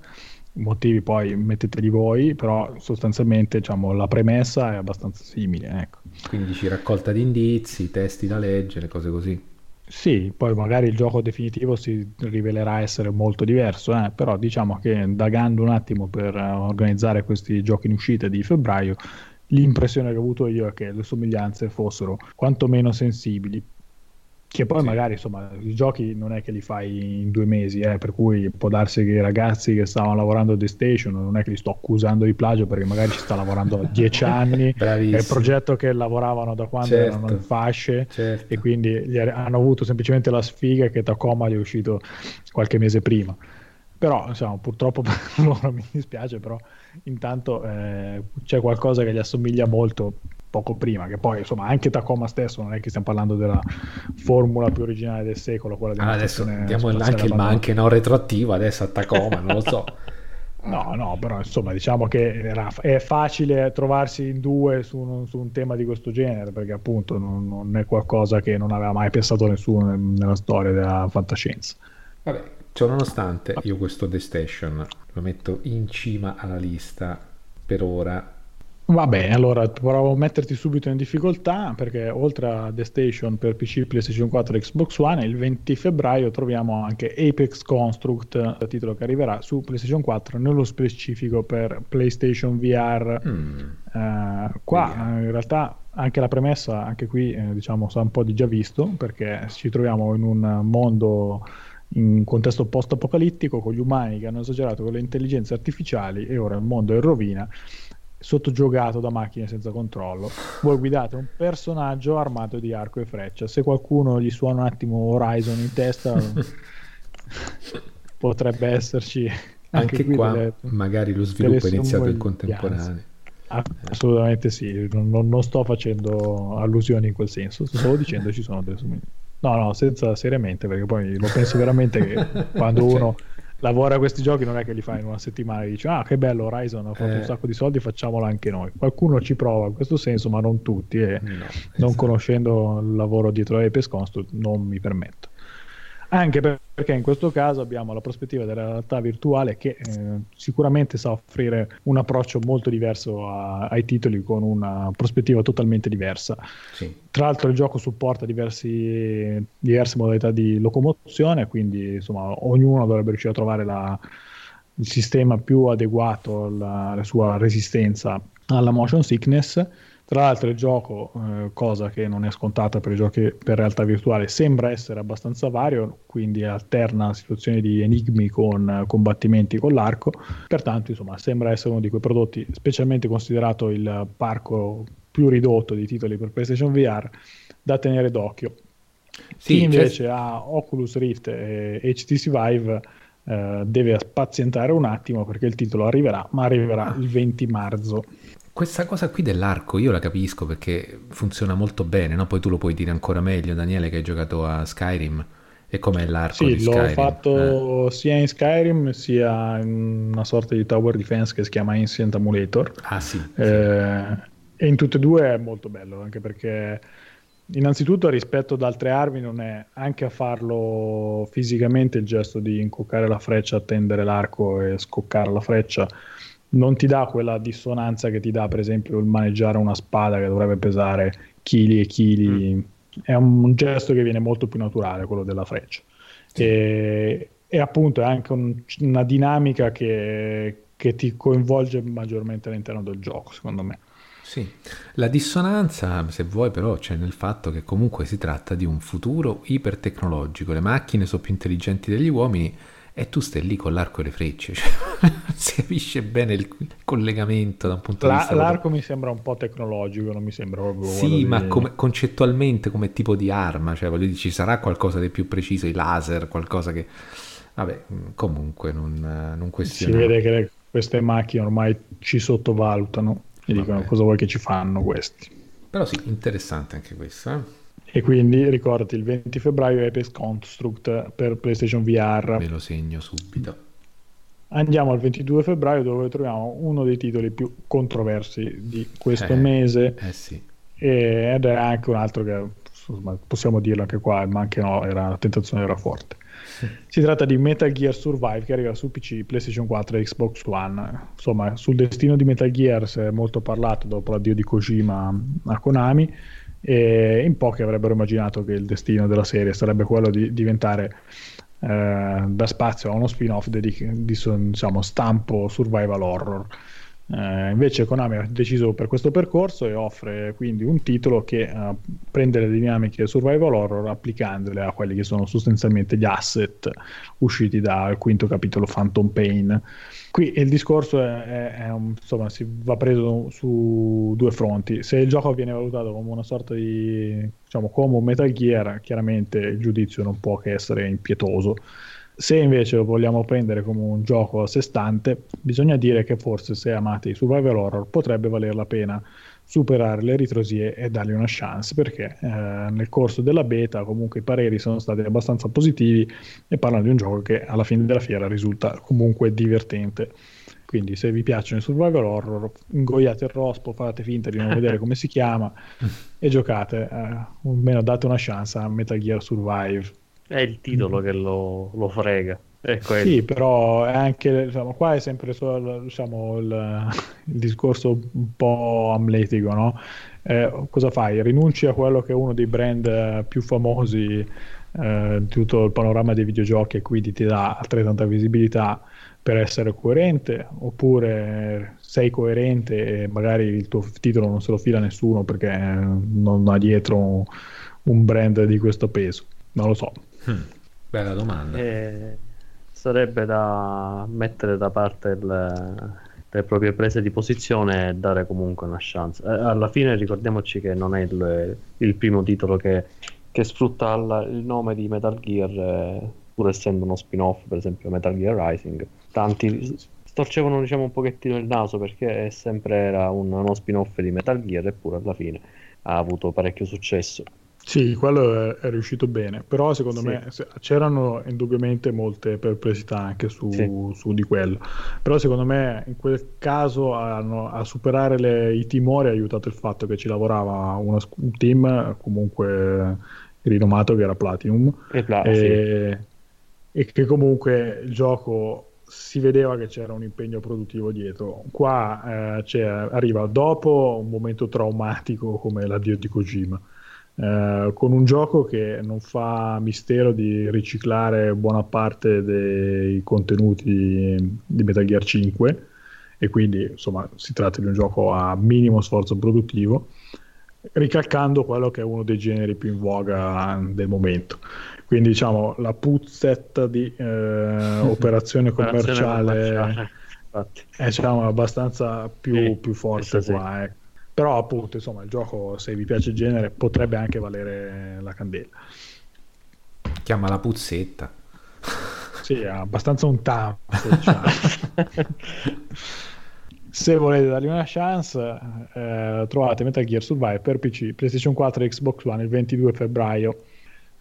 motivi poi metteteli voi, però sostanzialmente diciamo, la premessa è abbastanza simile. Ecco. quindi dici raccolta di indizi, testi da leggere, cose così. Sì, poi magari il gioco definitivo si rivelerà essere molto diverso, eh, però diciamo che indagando un attimo per eh, organizzare questi giochi in uscita di febbraio, l'impressione che ho avuto io è che le somiglianze fossero quantomeno sensibili. Che poi Sì. magari insomma i giochi non è che li fai in due mesi, eh, per cui può darsi che i ragazzi che stavano lavorando a The Station non è che li sto accusando di plagio perché magari ci sta lavorando (laughs) dieci anni, è il progetto che lavoravano da quando Certo. erano in fasce Certo. e quindi hanno avuto semplicemente la sfiga che Tacoma gli è uscito qualche mese prima. Però, insomma, purtroppo (laughs) per loro mi dispiace, però intanto eh, c'è qualcosa che gli assomiglia molto poco prima, che poi insomma anche Tacoma stesso non è che stiamo parlando della formula più originale del secolo, quella di Ah, adesso diamo anche il ma abbandonata. anche no retroattivo adesso a Tacoma, non lo so. (laughs) No, no, però insomma diciamo che era- è facile trovarsi in due su un, su un tema di questo genere, perché appunto non, non è qualcosa che non aveva mai pensato nessuno nel- nella storia della fantascienza. Vabbè, ciò nonostante, io questo The Station lo metto in cima alla lista per ora. Va bene, allora provo a metterti subito in difficoltà perché oltre a The Station per PC, PlayStation 4 e Xbox One, il 20 febbraio troviamo anche Apex Construct, titolo che arriverà su PlayStation 4, nello specifico per PlayStation VR. Mm, Eh, qua eh, in realtà anche la premessa, anche qui eh, diciamo sa un po' di già visto perché ci troviamo in un mondo in un contesto post-apocalittico con gli umani che hanno esagerato con le intelligenze artificiali e ora il mondo è in rovina sottogiogato da macchine senza controllo. Voi guidate un personaggio armato di arco e freccia. Se qualcuno gli suona un attimo Horizon in testa, (laughs) potrebbe esserci anche, Anche qua delle- magari lo sviluppo è iniziato in contemporanea. Assolutamente sì, non, non- sto facendo allusioni in quel senso, sto solo dicendo ci sono delle somiglianze. No, no, senza seriamente, perché poi lo penso veramente che quando (laughs) Cioè, uno lavora a questi giochi non è che li fa in una settimana e dice ah che bello Horizon ha fatto Eh. un sacco di soldi, facciamolo anche noi. Qualcuno ci prova in questo senso, ma non tutti e No, non esatto. conoscendo il lavoro dietro Apex Construct non mi permetto. Anche per- perché in questo caso abbiamo la prospettiva della realtà virtuale che eh, sicuramente sa offrire un approccio molto diverso a- ai titoli con una prospettiva totalmente diversa. Sì. Tra l'altro il gioco supporta diversi- diverse modalità di locomozione, quindi insomma ognuno dovrebbe riuscire a trovare la- il sistema più adeguato alla, alla sua resistenza alla motion sickness. Tra l'altro il gioco, eh, cosa che non è scontata per i giochi per realtà virtuale, sembra essere abbastanza vario, quindi alterna situazioni di enigmi con eh, combattimenti con l'arco. Pertanto, insomma, sembra essere uno di quei prodotti, specialmente considerato il parco più ridotto di titoli per PlayStation VR, da tenere d'occhio. Sì, Chi c'è- invece ha Oculus Rift e HTC Vive eh, deve spazientare un attimo perché il titolo arriverà, ma arriverà il 20 marzo. Questa cosa qui dell'arco io la capisco perché funziona molto bene, no? Poi tu lo puoi dire ancora meglio, Daniele, che hai giocato a Skyrim. E com'è l'arco di Sì, l'ho Skyrim? Eh. fatto sia in Skyrim sia in una sorta di tower defense che si chiama Ancient Emulator. Ah sì, Eh, e in tutte e due è molto bello, anche perché innanzitutto rispetto ad altre armi non è anche a farlo fisicamente il gesto di incoccare la freccia, attendere l'arco e scoccare la freccia non ti dà quella dissonanza che ti dà per esempio il maneggiare una spada che dovrebbe pesare chili e chili. È un gesto che viene molto più naturale quello della freccia. E, e appunto è anche un- una dinamica che, che ti coinvolge maggiormente all'interno del gioco, secondo me. Sì, la dissonanza, se vuoi, però, c'è nel fatto che comunque si tratta di un futuro ipertecnologico. Le macchine sono più intelligenti degli uomini e tu stai lì con l'arco e le frecce. (laughs) Cioè, si capisce bene il collegamento da un punto La- di vista. l'arco mi sembra un po' tecnologico, non mi sembra proprio... Sì, ma di- come- concettualmente come tipo di arma, cioè voglio dire, ci sarà qualcosa di più preciso, i laser, qualcosa che... Vabbè, mh, comunque non, non Si questiono. vede che le- queste macchine ormai ci sottovalutano e Vabbè. dicono cosa vuoi che ci fanno questi. Però sì, interessante anche questo. eh. E quindi ricordati il 20 febbraio Apex Construct per PlayStation VR. Me lo segno subito. Andiamo al 22 febbraio dove troviamo uno dei titoli più controversi di questo Eh. mese Eh sì, e- ed è anche un altro che possiamo dirlo anche qua, ma anche no, era, la tentazione era forte. Si tratta di Metal Gear Survive che arriva su PC, PlayStation 4 e Xbox One. Insomma, sul destino di Metal Gear si è molto parlato dopo l'addio di Kojima a Konami e in pochi avrebbero immaginato che il destino della serie sarebbe quello di diventare eh, da spazio a uno spin-off dedic- di so- diciamo, stampo survival horror. Eh, invece Konami ha deciso per questo percorso e offre quindi un titolo che eh, prende le dinamiche survival horror applicandole a quelli che sono sostanzialmente gli asset usciti dal quinto capitolo Phantom Pain. Qui il discorso è, è- è un- insomma, si va preso su due fronti. Se il gioco viene valutato come una sorta di diciamo come un Metal Gear, chiaramente il giudizio non può che essere impietoso. Se invece lo vogliamo prendere come un gioco a sé stante, bisogna dire che forse se amate i survival horror potrebbe valer la pena superare le ritrosie e dargli una chance perché eh, nel corso della beta comunque i pareri sono stati abbastanza positivi e parlano di un gioco che alla fine della fiera risulta comunque divertente. Quindi se vi piacciono i survival horror, ingoiate il rospo, fate finta di non vedere come si chiama (laughs) e giocate, eh, almeno date una chance a Metal Gear Survive. È il titolo che lo, lo frega. Quello. Sì, però è anche, diciamo, qua è sempre solo, diciamo, il, il discorso un po' amletico, no? Eh, cosa fai? Rinunci a quello che è uno dei brand eh, più famosi eh, di tutto il panorama dei videogiochi e quindi ti dà altrettanta visibilità per essere coerente, oppure sei coerente e magari il tuo titolo non se lo fila nessuno perché non ha dietro un, un brand di questo peso. Non lo so. Hmm, Bella domanda. Eh, sarebbe da mettere da parte il- le proprie prese di posizione e dare comunque una chance. Eh, alla fine ricordiamoci che non è il, il primo titolo che, che sfrutta il, il nome di Metal Gear, eh, pur essendo uno spin-off, per esempio Metal Gear Rising. Tanti storcevano diciamo un pochettino il naso perché è sempre era un- uno spin-off di Metal Gear eppure alla fine ha avuto parecchio successo. Sì, quello è, è riuscito bene, però secondo Sì. me c'erano indubbiamente molte perplessità anche su, Sì. su di quello, però secondo me in quel caso hanno- a superare le- i timori ha aiutato il fatto che ci lavorava una un team comunque rinomato che era Platinum E pla- Ah, sì. e, e che comunque il gioco si vedeva che c'era un impegno produttivo dietro. Qua eh, arriva dopo un momento traumatico come l'addio di Kojima. Eh, con un gioco che non fa mistero di riciclare buona parte dei contenuti di Metal Gear 5 e quindi insomma si tratta di un gioco a minimo sforzo produttivo ricalcando quello che è uno dei generi più in voga del momento. Quindi diciamo la puzzetta di eh, (laughs) operazione commerciale è diciamo, abbastanza più, Sì, più forte questo sì. qua. eh. Però appunto insomma il gioco se vi piace il genere potrebbe anche valere la candela. Chiama la puzzetta. Sì, è abbastanza un tanto. diciamo. (laughs) Se volete dargli una chance, eh, trovate Metal Gear Survive per PC, PlayStation 4 e Xbox One il 22 febbraio.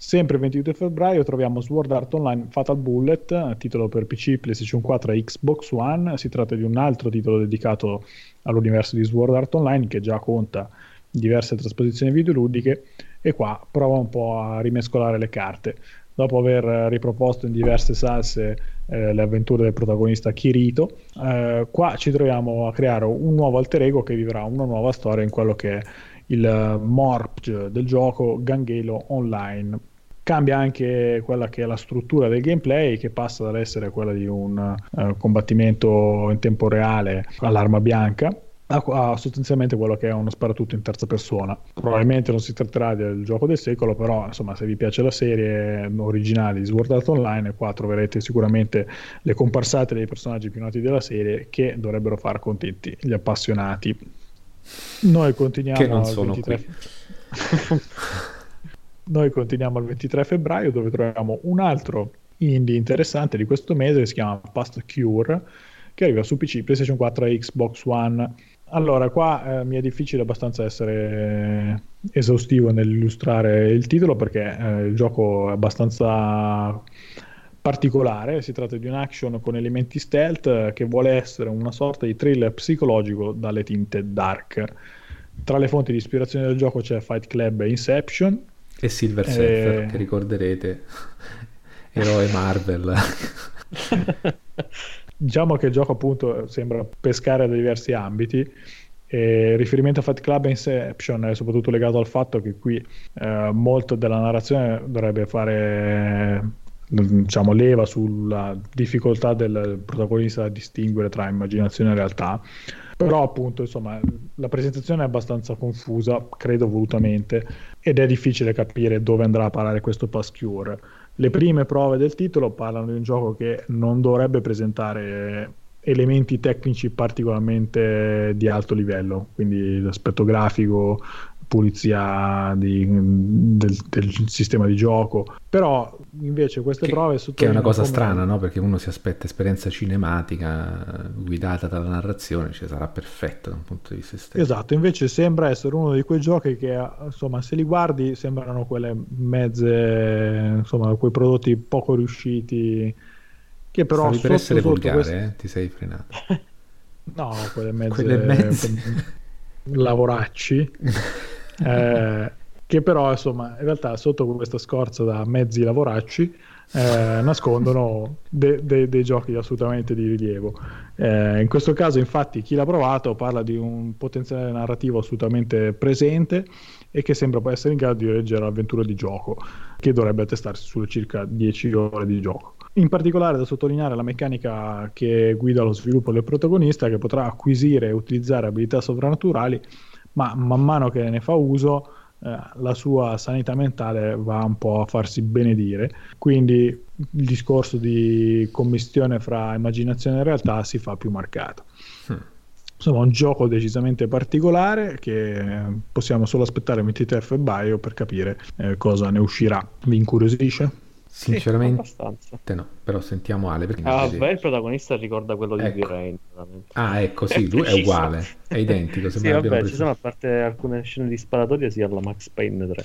Sempre il 22 febbraio troviamo Sword Art Online Fatal Bullet, titolo per PC, PlayStation 4 e Xbox One. Si tratta di un altro titolo dedicato all'universo di Sword Art Online che già conta diverse trasposizioni videoludiche e qua prova un po' a rimescolare le carte. Dopo aver riproposto in diverse salse eh, le avventure del protagonista Kirito, eh, qua ci troviamo a creare un nuovo alter ego che vivrà una nuova storia in quello che è il eh, morpg del gioco Gangelo Online. Cambia anche quella che è la struttura del gameplay, che passa dall'essere quella di un eh, combattimento in tempo reale all'arma bianca ha, sostanzialmente quello che è uno sparatutto in terza persona. Probabilmente non si tratterà del gioco del secolo, però insomma se vi piace la serie originale di Sword Art Online, qua troverete sicuramente le comparsate dei personaggi più noti della serie che dovrebbero far contenti gli appassionati. Noi continuiamo che non sono 23... (laughs) Noi continuiamo il 23 febbraio dove troviamo un altro indie interessante di questo mese che si chiama Past Cure che arriva su PC, PlayStation 4 e Xbox One. Allora, qua eh, mi è difficile abbastanza essere esaustivo nell'illustrare il titolo perché eh, il gioco è abbastanza particolare, si tratta di un action con elementi stealth eh, che vuole essere una sorta di thriller psicologico dalle tinte dark. Tra le fonti di ispirazione del gioco c'è Fight Club e Inception. E Silver Surfer, eh... che ricorderete, (laughs) eroe Marvel. (laughs) Diciamo che il gioco appunto sembra pescare da diversi ambiti. E riferimento a Fight Club e Inception è soprattutto legato al fatto che qui eh, molto della narrazione dovrebbe fare diciamo, leva sulla difficoltà del protagonista a distinguere tra immaginazione e realtà. Però appunto insomma la presentazione è abbastanza confusa credo volutamente ed è difficile capire dove andrà a parare questo pass cure le prime prove del titolo parlano di un gioco che non dovrebbe presentare elementi tecnici particolarmente di alto livello, quindi l'aspetto grafico, pulizia di, del, del, sistema di gioco. Però invece queste che, prove Che è una cosa come... strana, no? Perché uno si aspetta esperienza cinematica guidata dalla narrazione, ci sarà perfetto da un punto di vista estetico. Esatto, invece sembra essere uno di quei giochi che, insomma, se li guardi sembrano quelle mezze, insomma, quei prodotti poco riusciti che però Stavi per essere volgare, questi... eh? ti sei frenato. (laughs) no, quelle mezze, quelle mezze... (laughs) lavoracci (laughs) eh, che però insomma in realtà sotto questa scorza da mezzi lavoracci eh, nascondono de- de- dei giochi assolutamente di rilievo. Eh, in questo caso, infatti, chi l'ha provato parla di un potenziale narrativo assolutamente presente e che sembra poi essere in grado di reggere l'avventura di gioco, che dovrebbe attestarsi sulle circa 10 ore di gioco. In particolare da sottolineare la meccanica che guida lo sviluppo del protagonista, che potrà acquisire e utilizzare abilità sovrannaturali ma man mano che ne fa uso eh, la sua sanità mentale va un po' a farsi benedire. Quindi il discorso di commistione fra immaginazione e realtà si fa più marcato. Hmm. Insomma, un gioco decisamente particolare che possiamo solo aspettare il 23 febbraio per capire eh, cosa ne uscirà. Vi incuriosisce? Sinceramente sì, no, però sentiamo Ale. Perché ah, beh, il protagonista ricorda quello di ecco. V-Rain. Ah, ecco, sì, lui è uguale, è identico. (laughs) sì, vabbè, ci sono a parte alcune scene di sparatoria sia alla Max Payne 3.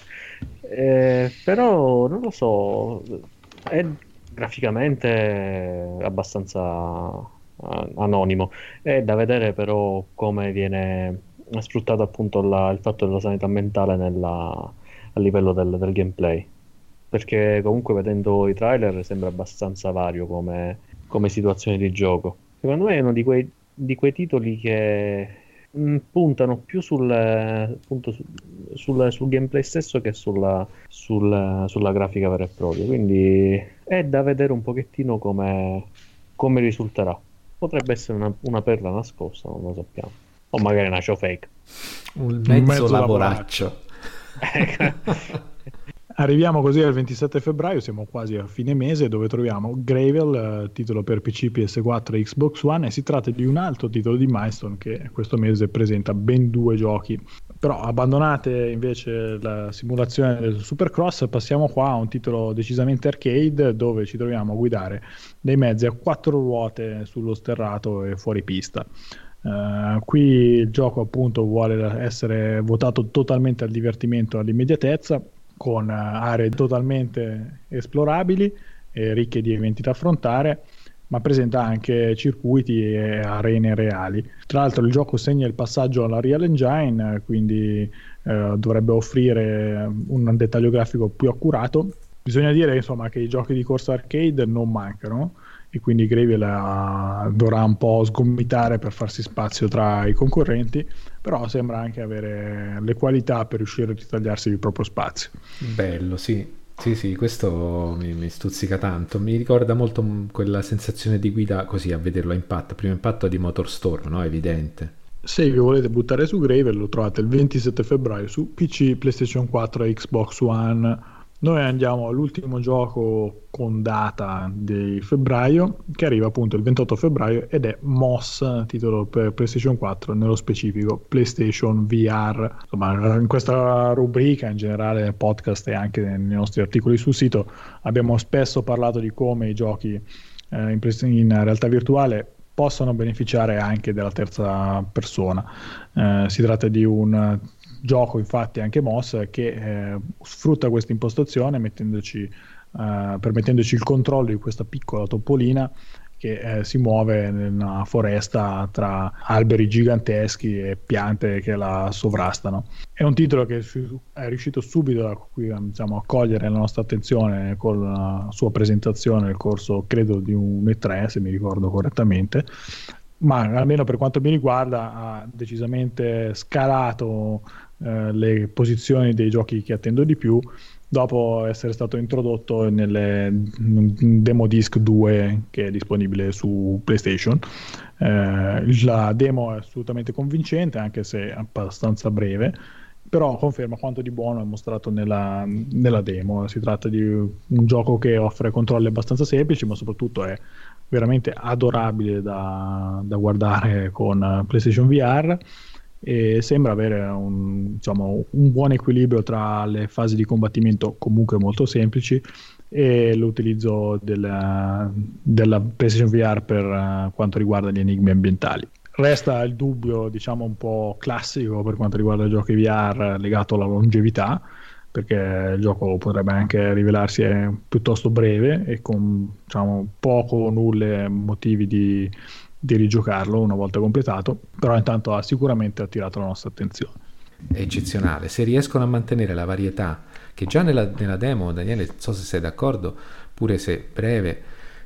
Eh, però, non lo so, è graficamente abbastanza anonimo. È da vedere però come viene sfruttato appunto la, il fatto della sanità mentale nella, a livello del, del gameplay perché comunque vedendo i trailer sembra abbastanza vario come, come situazione di gioco. Secondo me è uno di quei, di quei titoli che mh, mm, puntano più sul, appunto, sul, sul, gameplay stesso che sulla, sulla, sulla, grafica vera e propria. Quindi è da vedere un pochettino come, come risulterà. Potrebbe essere una, una, perla nascosta, non lo sappiamo. O magari una show fake. Un mezzo, un mezzo lavoraccio. lavoraccio. (laughs) (laughs) (laughs) Arriviamo così al 27 febbraio, siamo quasi a fine mese, dove troviamo Gravel, eh, titolo per PC, PS4 e Xbox One, e si tratta di un altro titolo di Milestone che questo mese presenta ben due giochi. Però abbandonate invece la simulazione del Supercross, passiamo qua a un titolo decisamente arcade, dove ci troviamo a guidare dei mezzi a quattro ruote sullo sterrato e fuori pista. Uh, qui il gioco appunto vuole essere votato totalmente al divertimento e all'immediatezza con eh, aree totalmente esplorabili e ricche di eventi da affrontare, ma presenta anche circuiti e arene reali. Tra l'altro il gioco segna il passaggio alla Real Engine, quindi eh, dovrebbe offrire un dettaglio grafico più accurato. Bisogna dire insomma, che i giochi di corsa arcade non mancano e quindi Gravy la dovrà un po' sgomitare per farsi spazio tra i concorrenti, però sembra anche avere le qualità per riuscire a ritagliarsi il proprio spazio. Bello, sì. Sì, sì, questo mi, mi, stuzzica tanto. Mi ricorda molto quella sensazione di guida così a vederlo a impatto. Primo impatto di Motorstorm, no? Evidente. Se vi volete buttare su Gravel lo trovate il 27 febbraio su PC, PlayStation 4 e Xbox One. Noi andiamo all'ultimo gioco con data di febbraio, che arriva appunto il 28 febbraio ed è Moss, titolo per PlayStation 4, nello specifico PlayStation VR. Insomma, in questa rubrica, in generale nel podcast e anche nei nostri articoli sul sito, abbiamo spesso parlato di come i giochi eh, in, in realtà virtuale possono beneficiare anche della terza persona. Eh, si tratta di un gioco infatti anche Moss che eh, sfrutta questa impostazione mettendoci, eh, permettendoci il controllo di questa piccola topolina che eh, si muove una foresta tra alberi giganteschi e piante che la sovrastano. È un titolo che è riuscito subito a, diciamo, a cogliere la nostra attenzione con la sua presentazione nel corso, credo, di un E3, se mi ricordo correttamente, ma almeno per quanto mi riguarda ha decisamente scalato eh, le posizioni dei giochi che attendo di più dopo essere stato introdotto nelle demo disc 2 che è disponibile su PlayStation. Eh, la demo è assolutamente convincente anche se abbastanza breve però conferma quanto di buono è mostrato nella, nella, demo. Si tratta di un gioco che offre controlli abbastanza semplici, ma soprattutto è veramente adorabile da, da guardare con PlayStation VR e sembra avere un, diciamo, un buon equilibrio tra le fasi di combattimento comunque molto semplici e l'utilizzo della, della PlayStation VR per uh, quanto riguarda gli enigmi ambientali. Resta il dubbio, diciamo, un po' classico per quanto riguarda i giochi VR legato alla longevità, perché il gioco potrebbe anche rivelarsi piuttosto breve e con diciamo, poco o nulle motivi di di rigiocarlo una volta completato, però intanto ha sicuramente attirato la nostra attenzione. È eccezionale, se riescono a mantenere la varietà, che già nella, nella demo, Daniele, non so se sei d'accordo, pure se breve,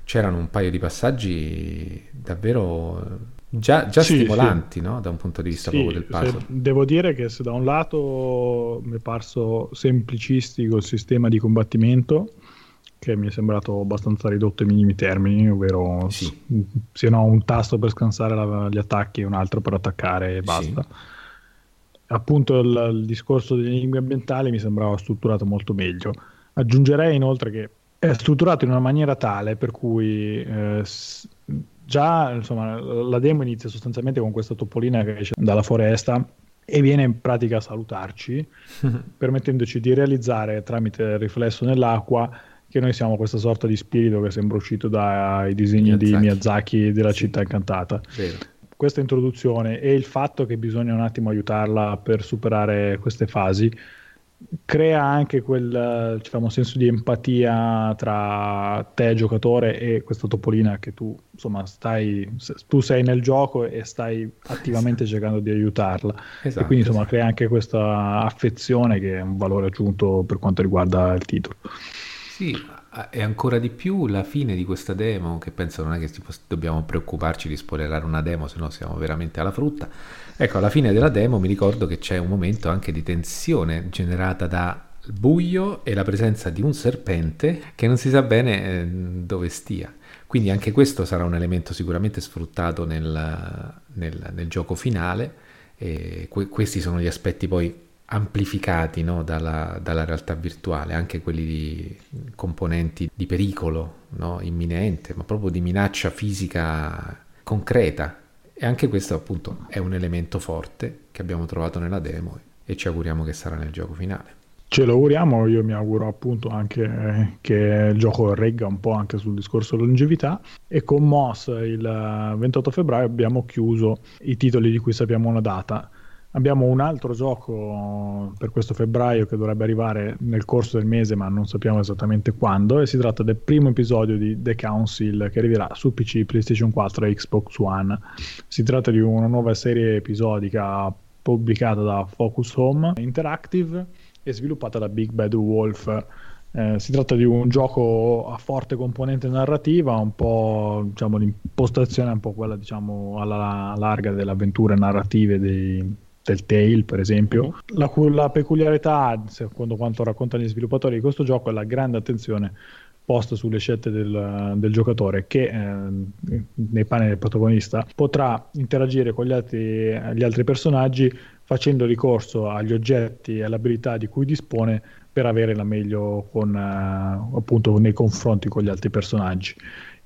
c'erano un paio di passaggi davvero già, già sì, stimolanti sì. No? da un punto di vista sì, proprio del puzzle. Devo dire che se da un lato mi è parso semplicistico il sistema di combattimento, che mi è sembrato abbastanza ridotto ai minimi termini, ovvero sì. se no un tasto per scansare la, gli attacchi e un altro per attaccare e basta. Sì. Appunto il, il, discorso degli enigmi ambientali mi sembrava strutturato molto meglio. Aggiungerei inoltre che è strutturato in una maniera tale per cui eh, già insomma, la demo inizia sostanzialmente con questa topolina che esce dalla foresta e viene in pratica a salutarci, (laughs) permettendoci di realizzare tramite il riflesso nell'acqua che noi siamo questa sorta di spirito che sembra uscito dai disegni Miyazaki. di Miyazaki della sì. città incantata. Vero. Questa introduzione e il fatto che bisogna un attimo aiutarla per superare queste fasi crea anche quel diciamo, senso di empatia tra te giocatore e questa topolina che tu insomma stai tu sei nel gioco e stai attivamente esatto. cercando di aiutarla esatto, e quindi insomma esatto. crea anche questa affezione che è un valore aggiunto per quanto riguarda il titolo sì, e ancora di più la fine di questa demo, che penso non è che tipo, dobbiamo preoccuparci di spoilerare una demo, se no siamo veramente alla frutta. Ecco, alla fine della demo mi ricordo che c'è un momento anche di tensione generata da buio e la presenza di un serpente che non si sa bene eh, dove stia. Quindi anche questo sarà un elemento sicuramente sfruttato nel, nel, nel gioco finale. E que- questi sono gli aspetti poi amplificati no, dalla, dalla, realtà virtuale, anche quelli di componenti di pericolo no, imminente, ma proprio di minaccia fisica concreta. E anche questo appunto è un elemento forte che abbiamo trovato nella demo e ci auguriamo che sarà nel gioco finale. Ce lo auguriamo, io mi auguro appunto anche eh, che il gioco regga un po' anche sul discorso longevità e con Moss il 28 febbraio abbiamo chiuso i titoli di cui sappiamo una data Abbiamo un altro gioco per questo febbraio che dovrebbe arrivare nel corso del mese, ma non sappiamo esattamente quando. E si tratta del primo episodio di The Council che arriverà su PC, PlayStation 4 e Xbox One. Si tratta di una nuova serie episodica pubblicata da Focus Home Interactive e sviluppata da Big Bad Wolf. Eh, si tratta di un gioco a forte componente narrativa, un po' diciamo, l'impostazione è un po' quella diciamo, alla larga delle avventure narrative dei, Telltale, per esempio. Uh-huh. La, la, peculiarità, secondo quanto raccontano gli sviluppatori di questo gioco, è la grande attenzione posta sulle scelte del, del giocatore che eh, nei panni del protagonista potrà interagire con gli altri, gli altri personaggi facendo ricorso agli oggetti e alle abilità di cui dispone per avere la meglio con, uh, appunto nei confronti con gli altri personaggi.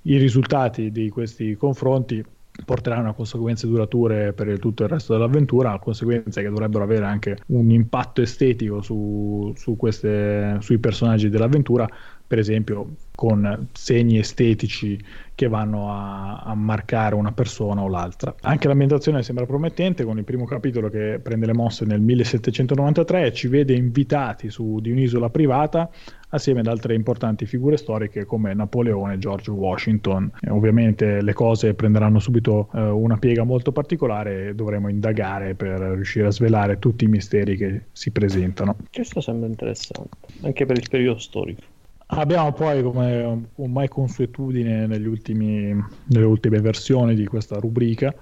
I risultati di questi confronti porteranno a conseguenze durature per tutto il resto dell'avventura, conseguenze che dovrebbero avere anche un impatto estetico su, su queste, sui personaggi dell'avventura, per esempio con segni estetici che vanno a, a, marcare una persona o l'altra. Anche l'ambientazione sembra promettente con il primo capitolo che prende le mosse nel 1793 e ci vede invitati su di un'isola privata assieme ad altre importanti figure storiche come Napoleone e George Washington. E ovviamente le cose prenderanno subito eh, una piega molto particolare e dovremo indagare per riuscire a svelare tutti i misteri che si presentano. Questo sembra interessante, anche per il periodo storico. Abbiamo poi, come ormai consuetudine ultimi, nelle ultime versioni di questa rubrica,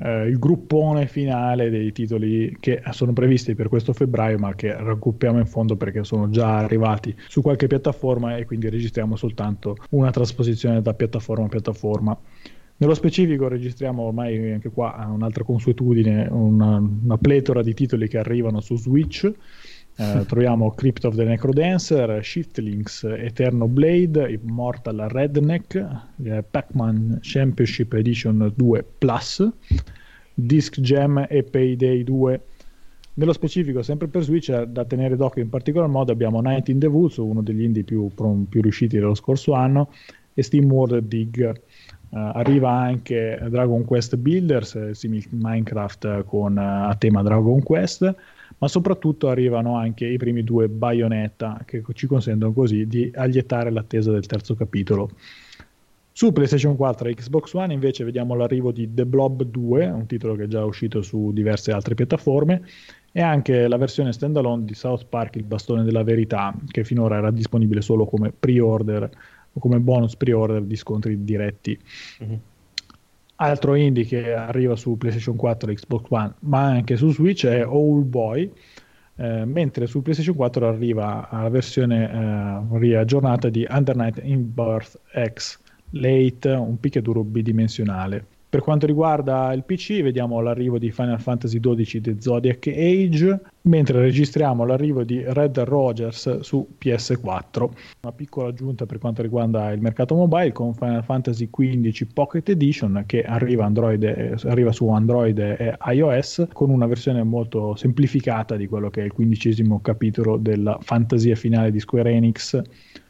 eh, il gruppone finale dei titoli che sono previsti per questo febbraio, ma che raggruppiamo in fondo perché sono già arrivati su qualche piattaforma e quindi registriamo soltanto una trasposizione da piattaforma a piattaforma. Nello specifico registriamo ormai anche qua un'altra consuetudine, una, una pletora di titoli che arrivano su Switch eh, troviamo Crypt of the Necrodancer, Shiftlings, Eterno Blade, Immortal Redneck, eh, Pac-Man Championship Edition 2 Plus, Disc Gem e Payday 2. Nello specifico, sempre per Switch, eh, da tenere d'occhio in particolar modo abbiamo Night in the Woods, uno degli indie più, più riusciti dello scorso anno, e Steam World Dig. Uh, arriva anche Dragon Quest Builders, simile Minecraft con, uh, a tema Dragon Quest, ma soprattutto arrivano anche i primi due Bayonetta che ci consentono così di allietare l'attesa del terzo capitolo. Su PlayStation 4 e Xbox One invece vediamo l'arrivo di The Blob 2, un titolo che è già uscito su diverse altre piattaforme, e anche la versione standalone di South Park, il bastone della verità, che finora era disponibile solo come pre-order o come bonus pre-order di scontri diretti. Mm-hmm. Altro indie che arriva su PlayStation 4 e Xbox One, ma anche su Switch è All Boy, eh, mentre su PlayStation 4 arriva la versione eh, riaggiornata di Under Night in Birth X Late, un picchiaduro bidimensionale. Per quanto riguarda il PC, vediamo l'arrivo di Final Fantasy XII The Zodiac Age, mentre registriamo l'arrivo di Red Rogers su PS4. Una piccola aggiunta per quanto riguarda il mercato mobile con Final Fantasy XV Pocket Edition che arriva, Android, arriva su Android e iOS con una versione molto semplificata di quello che è il quindicesimo capitolo della fantasia finale di Square Enix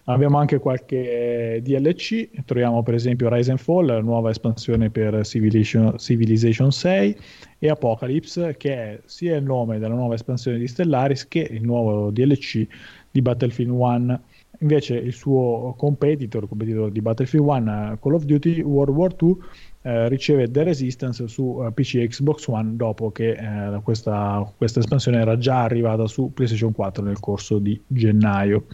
Abbiamo anche qualche DLC, troviamo per esempio Rise and Fall, la nuova espansione per Civilization, Civilization 6 e Apocalypse, che è sia il nome della nuova espansione di Stellaris che il nuovo DLC di Battlefield 1. Invece il suo competitor, competitor di Battlefield 1, Call of Duty World War 2, eh, riceve The Resistance su eh, PC e Xbox One dopo che eh, questa, questa espansione era già arrivata su PlayStation 4 nel corso di gennaio.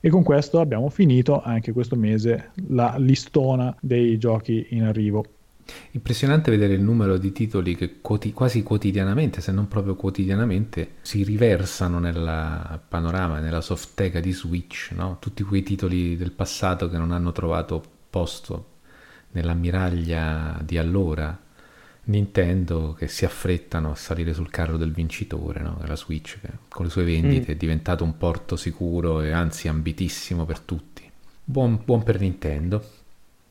E con questo abbiamo finito anche questo mese la listona dei giochi in arrivo. Impressionante vedere il numero di titoli che quoti- quasi quotidianamente, se non proprio quotidianamente, si riversano nel panorama, nella softeca di Switch, no? tutti quei titoli del passato che non hanno trovato posto nell'ammiraglia di allora Nintendo che si affrettano a salire sul carro del vincitore, no? la Switch, che con le sue vendite mm. è diventato un porto sicuro e anzi ambitissimo per tutti. Buon, buon per Nintendo.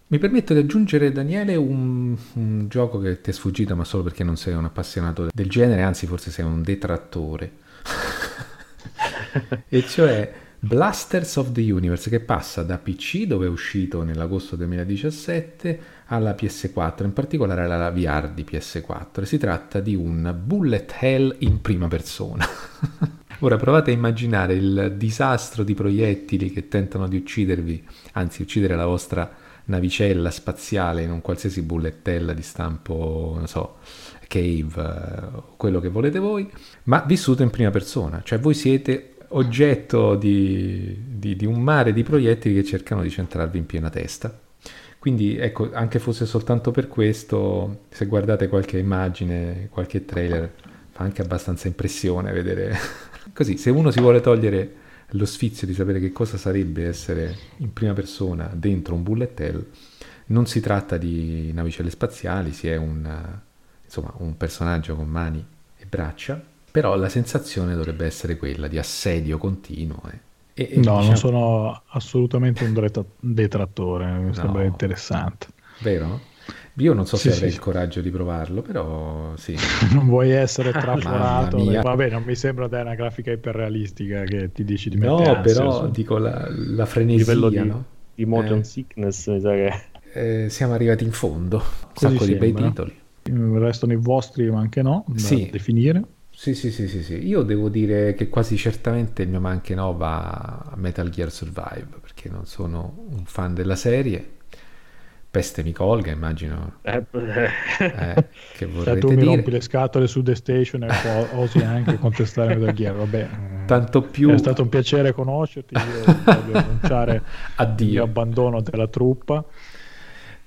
Mi permetto di aggiungere, Daniele, un, un, gioco che ti è sfuggito, ma solo perché non sei un appassionato del genere, anzi forse sei un detrattore. (laughs) e cioè Blasters of the Universe, che passa da PC, dove è uscito nell'agosto 2017, alla PS4, in particolare alla VR di PS4. Si tratta di un bullet hell in prima persona. (laughs) Ora provate a immaginare il disastro di proiettili che tentano di uccidervi, anzi uccidere la vostra navicella spaziale in un qualsiasi bullet hell di stampo, non so, cave, eh, quello che volete voi, ma vissuto in prima persona, cioè voi siete oggetto di, di, di un mare di proiettili che cercano di centrarvi in piena testa. Quindi ecco, anche fosse soltanto per questo, se guardate qualche immagine, qualche trailer, fa anche abbastanza impressione vedere. (laughs) Così, se uno si vuole togliere lo sfizio di sapere che cosa sarebbe essere in prima persona dentro un bullet hell. Non si tratta di navicelle spaziali, si è un, insomma, un personaggio con mani e braccia, però la sensazione dovrebbe essere quella di assedio continuo. Eh. E, e no, diciamo... non sono assolutamente un detrattore, mi no. sembra interessante. Vero? Io non so sì, se avrei sì. il coraggio di provarlo, però sì. (laughs) non vuoi essere (laughs) trapolato. Vabbè, non mi sembra dare una grafica iperrealistica che ti dici di mettere No, però su... dico la, la frenesia, di, no? di motion eh. sickness, mi sa che... Eh, siamo arrivati in fondo, un Così sacco sembra. di bei titoli. Restano i vostri, ma anche no, da sì. definire. Sì, sì, sì, sì, sì, Io devo dire che quasi certamente il mio manche no va a Metal Gear Survive, perché non sono un fan della serie peste mi colga, immagino. Eh, (laughs) eh, che vorrete Se tu mi dire. rompi le scatole su The Station e (laughs) osi anche contestare Metal Gear, vabbè. Eh, Tanto più... È stato un piacere conoscerti, io voglio annunciare (laughs) Addio. il abbandono della truppa.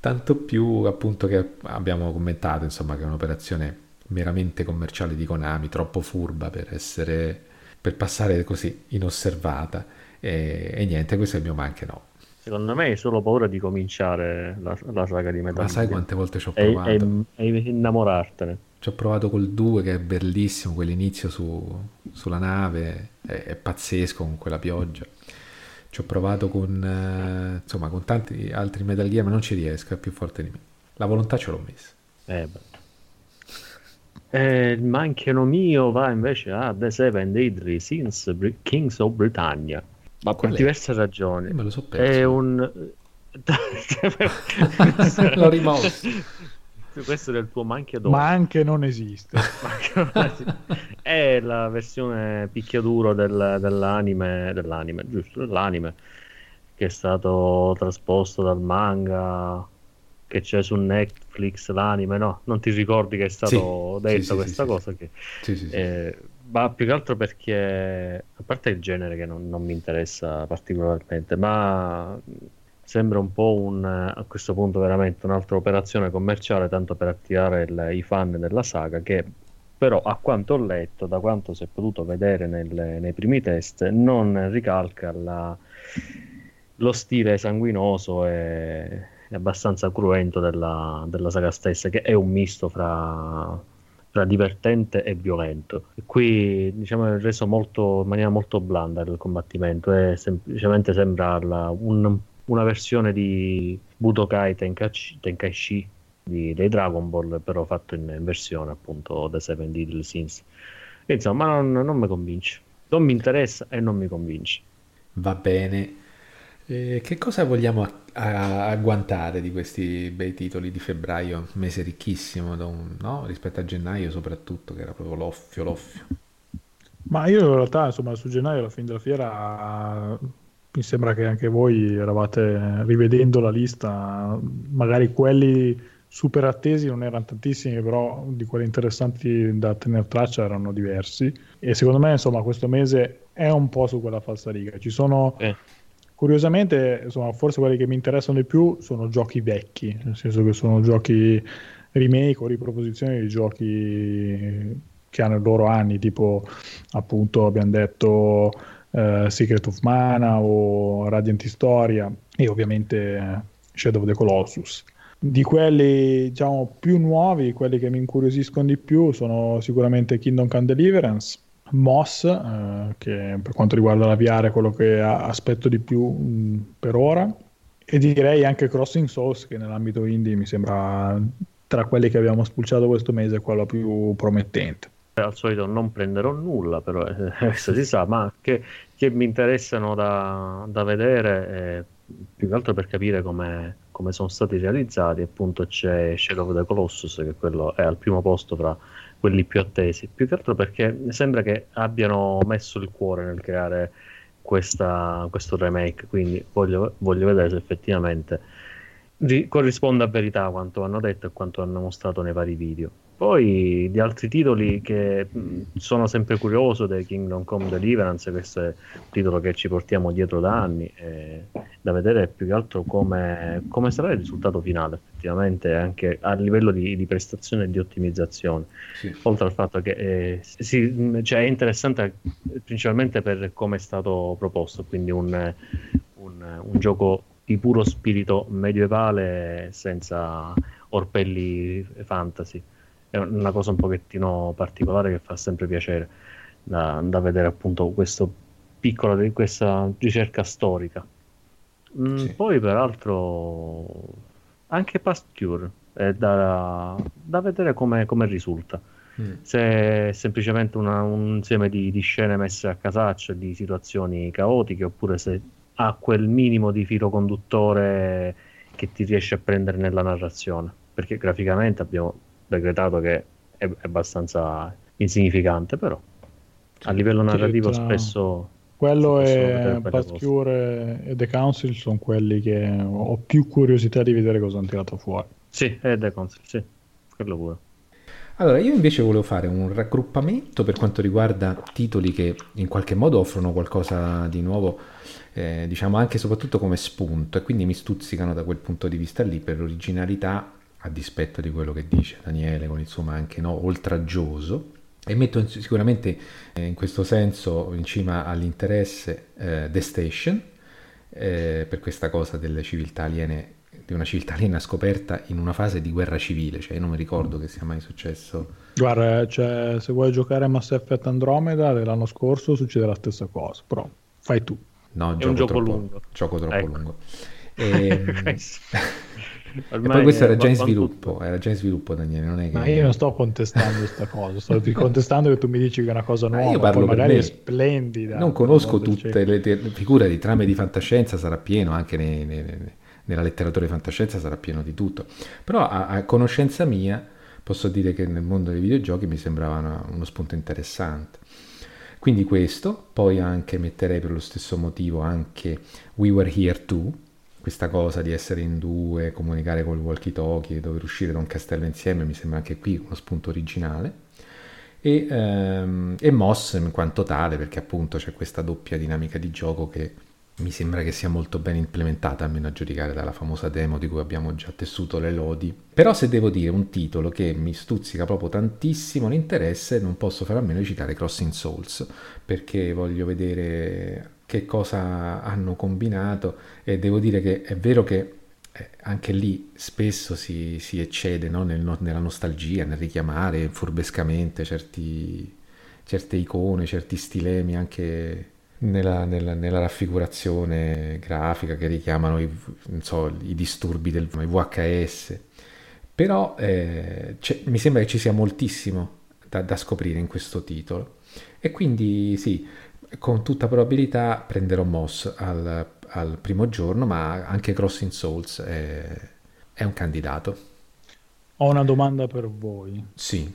Tanto più appunto che abbiamo commentato, insomma, che è un'operazione meramente commerciale di Konami, troppo furba per essere... per passare così inosservata. E, e niente, questo è il mio manche no. Secondo me hai solo paura di cominciare la, la saga di Metal. Ma sai quante volte ci ho provato? E, e, e innamorartene. Ci ho provato col 2 che è bellissimo, quell'inizio su, sulla nave, è, è, pazzesco con quella pioggia. Ci ho provato con, eh, insomma, con tanti altri Metal Gear, ma non ci riesco, è più forte di me. La volontà ce l'ho messa. Eh, eh, il mancheno mio va invece a The Seven Deadly Sins Kings of Britannia ma per diverse ragioni. me lo so perso. È un... (laughs) L'ho rimosso. Questo è del tuo manchia (laughs) Ma anche non esiste. è la versione picchiaduro del, dell'anime, dell'anime, giusto, dell'anime, che è stato trasposto dal manga che c'è su Netflix l'anime, no? Non ti ricordi che è stato sì, detto sì, questa sì, cosa? Che, eh, ma più che altro perché, a parte il genere che non, non mi interessa particolarmente, ma sembra un po' un, a questo punto veramente un'altra operazione commerciale, tanto per attirare il, i fan della saga, che però a quanto ho letto, da quanto si è potuto vedere nel, nei primi test, non ricalca la, lo stile sanguinoso e, e abbastanza cruento della, della saga stessa, che è un misto fra tra divertente e violento. E qui diciamo, è reso molto, in maniera molto blanda il combattimento, è semplicemente sembra la, un, una versione di Budokai Tenkaichi, Tenkaichi di, dei Dragon Ball, però fatto in, in versione appunto The Seven Deadly Sins. insomma, non, non mi convince. Non mi interessa e non mi convince. Va bene. Eh, che cosa vogliamo agguantare di questi bei titoli di febbraio? Mese ricchissimo, no? rispetto a gennaio soprattutto, che era proprio l'offio, l'offio. Ma io in realtà, insomma, su gennaio, alla fine della fiera, mi sembra che anche voi eravate rivedendo la lista, magari quelli super attesi non erano tantissimi, però di quelli interessanti da tenere traccia erano diversi. E secondo me, insomma, questo mese è un po' su quella falsariga. Ci sono... Eh Curiosamente, insomma, forse quelli che mi interessano di più sono giochi vecchi, nel senso che sono giochi remake o riproposizioni di giochi che hanno i loro anni, tipo appunto abbiamo detto uh, Secret of Mana o Radiant Historia e ovviamente Shadow of the Colossus. Di quelli diciamo più nuovi, quelli che mi incuriosiscono di più sono sicuramente Kingdom Come Deliverance Moss, eh, che per quanto riguarda la VR è quello che aspetto di più mh, per ora, e direi anche Crossing Souls, che nell'ambito indie mi sembra tra quelli che abbiamo spulciato questo mese quello più promettente. Al solito non prenderò nulla, però eh, (laughs) questo si sa, ma che, che mi interessano da, da vedere, eh, più che altro per capire come, come sono stati realizzati, appunto c'è Shadow of the Colossus, che quello è al primo posto fra quelli più attesi, più che altro perché sembra che abbiano messo il cuore nel creare questa, questo remake, quindi voglio, voglio vedere se effettivamente ri- corrisponde a verità quanto hanno detto e quanto hanno mostrato nei vari video. Poi di altri titoli che mh, sono sempre curioso dei Kingdom Come Deliverance, questo è un titolo che ci portiamo dietro da anni, e da vedere più che altro come, come sarà il risultato finale, effettivamente, anche a livello di, di prestazione e di ottimizzazione. Sì. Oltre al fatto che eh, si- cioè, è interessante principalmente per come è stato proposto, quindi un, un- un gioco di puro spirito medievale senza orpelli fantasy. È una cosa un pochettino particolare che fa sempre piacere da, da vedere appunto questo piccolo, questa ricerca storica. Mm, Sì. Poi peraltro anche Past Cure è da, da vedere come, come risulta Mm. se è semplicemente una- un insieme di, di scene messe a casaccio di situazioni caotiche, oppure se ha quel minimo di filo conduttore che ti riesce a prendere nella narrazione. Perché graficamente abbiamo decretato che è, è abbastanza insignificante, però a livello narrativo spesso Quello e vedere belle Past cose. Cure e The Council sono quelli che ho più curiosità di vedere cosa hanno tirato fuori. Sì, è The Council, sì, quello pure. Allora, io invece volevo fare un raggruppamento per quanto riguarda titoli che in qualche modo offrono qualcosa di nuovo, eh, diciamo anche e soprattutto come spunto, e quindi mi stuzzicano da quel punto di vista lì per l'originalità, a dispetto di quello che dice Daniele, con il suo ma anche no, oltraggioso. E metto in- sicuramente eh, in questo senso in cima all'interesse eh, The Station, eh, per questa cosa delle civiltà aliene, di una civiltà aliena scoperta in una fase di guerra civile, cioè io non mi ricordo che sia mai successo. Guarda, cioè, se vuoi giocare a Mass Effect Andromeda dell'anno scorso succede la stessa cosa, però fai tu. No, È un gioco troppo, lungo. Gioco troppo Ecco. lungo. (laughs) Ehm, Questo. (laughs) e poi questo era già in sviluppo, tutto. era già in sviluppo Daniele, non è che... Ma io non sto contestando questa cosa, sto (laughs) contestando che tu mi dici che è una cosa Ma nuova, io parlo magari me. è splendida. Non conosco tutte le te- figure di trame di fantascienza, sarà pieno anche nei- nei- nei- nella letteratura di fantascienza, sarà pieno di tutto. Però a, a conoscenza mia posso dire che nel mondo dei videogiochi mi sembrava una- uno spunto interessante. Quindi questo, poi anche metterei per lo stesso motivo anche We Were Here Too, questa cosa di essere in due, comunicare col walkie-talkie, dover uscire da un castello insieme, mi sembra anche qui uno spunto originale. E, ehm, e Moss in quanto tale, perché appunto c'è questa doppia dinamica di gioco che mi sembra che sia molto ben implementata, almeno a giudicare dalla famosa demo di cui abbiamo già tessuto le lodi. Però se devo dire un titolo che mi stuzzica proprio tantissimo l'interesse, non posso fare a meno di citare Crossing Souls, perché voglio vedere che cosa hanno combinato e devo dire che è vero che eh, anche lì spesso si, si eccede no? Nel nella nostalgia, nel richiamare furbescamente certi, certe icone, certi stilemi anche nella, nella- nella raffigurazione grafica che richiamano i, non so, i disturbi del i VHS. Però eh, mi sembra che ci sia moltissimo da, da scoprire in questo titolo. E quindi sì, con tutta probabilità prenderò Moss al, al primo giorno, ma anche Crossing Souls è, è un candidato. Ho una domanda per voi. Sì,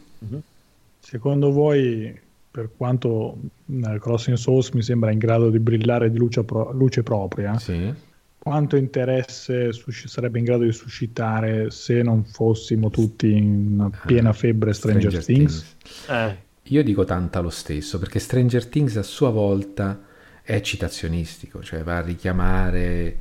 Secondo voi, per quanto eh, Crossing Souls mi sembra in grado di brillare di luce, pro- luce propria, sì. quanto interesse sus- sarebbe in grado di suscitare se non fossimo tutti in piena febbre Stranger, Things? Eh, Io dico tanta lo stesso, perché Stranger Things a sua volta è citazionistico, cioè va a richiamare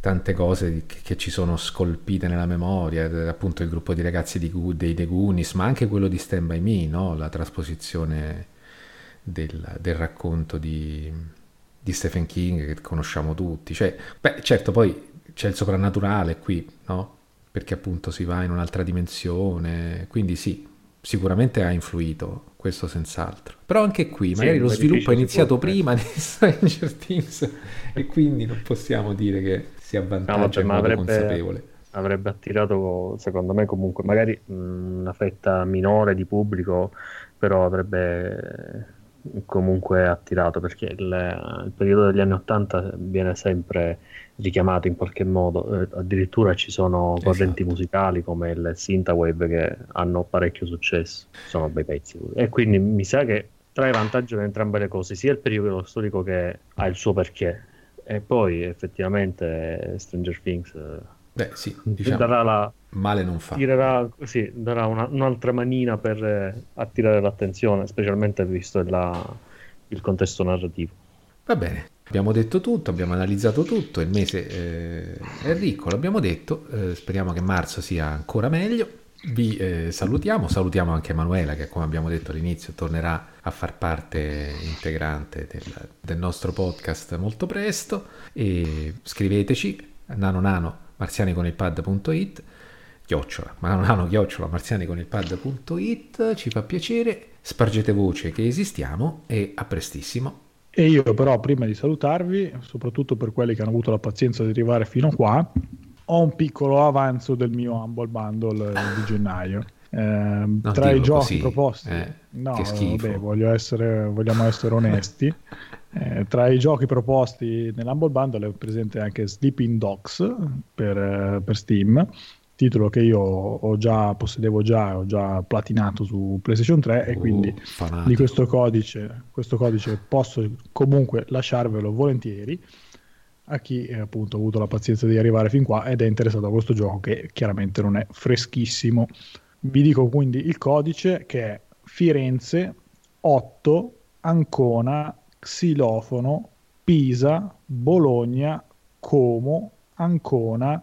tante cose che, che ci sono scolpite nella memoria, eh, appunto il gruppo di ragazzi di, dei The Goonies, ma anche quello di Stand By Me, no? la trasposizione del, del racconto di, di Stephen King che conosciamo tutti. Cioè, beh, certo, poi c'è il soprannaturale qui, no? Perché appunto si va in un'altra dimensione, quindi sì, sicuramente ha influito, questo senz'altro. Però anche qui, Sì, magari lo un sviluppo è iniziato prima di (laughs) Stranger Things e quindi non possiamo dire che si avvantaggia in ma avrebbe- consapevole. avrebbe attirato, secondo me, comunque, magari mh, una fetta minore di pubblico, però avrebbe comunque attirato perché il, il periodo degli anni 80 viene sempre richiamato in qualche modo. Eh, addirittura ci sono correnti Esatto. musicali come il Synthwave che hanno parecchio successo, sono bei pezzi. E quindi mi sa che trae vantaggio da entrambe le cose, sia il periodo storico che ha il suo perché, e poi effettivamente Stranger Things eh, Beh, sì, diciamo, darà la, male non fa. tirerà, sì, darà una- un'altra manina per eh, attirare l'attenzione, specialmente visto la- il contesto narrativo. Va bene, abbiamo detto tutto, abbiamo analizzato tutto, il mese eh, è ricco, l'abbiamo detto, eh, speriamo che marzo sia ancora meglio. Vi eh, salutiamo, salutiamo anche Emanuela che come abbiamo detto all'inizio tornerà a far parte integrante del, del nostro podcast molto presto e scriveteci nanonano marzianiconilpad.it chiocciola, nanonano chiocciola marzianiconilpad.it ci fa piacere, spargete voce che esistiamo e a prestissimo. E io però prima di salutarvi, soprattutto per quelli che hanno avuto la pazienza di arrivare fino qua, ho un piccolo avanzo del mio Humble Bundle di gennaio. Eh, tra i giochi così, proposti, eh, no, vabbè, voglio essere, vogliamo essere onesti. (laughs) Eh, tra i giochi proposti nell'Humble Bundle è presente anche Sleeping Dogs per, eh, per Steam, titolo che io ho già possedevo già, ho già platinato su PlayStation 3 e Oh, quindi fanatico. di questo codice, questo codice posso comunque lasciarvelo volentieri a chi eh, appunto ha avuto la pazienza di arrivare fin qua ed è interessato a questo gioco che chiaramente non è freschissimo. Vi dico quindi il codice che è Firenze 8 Ancona Xilofono Pisa Bologna Como Ancona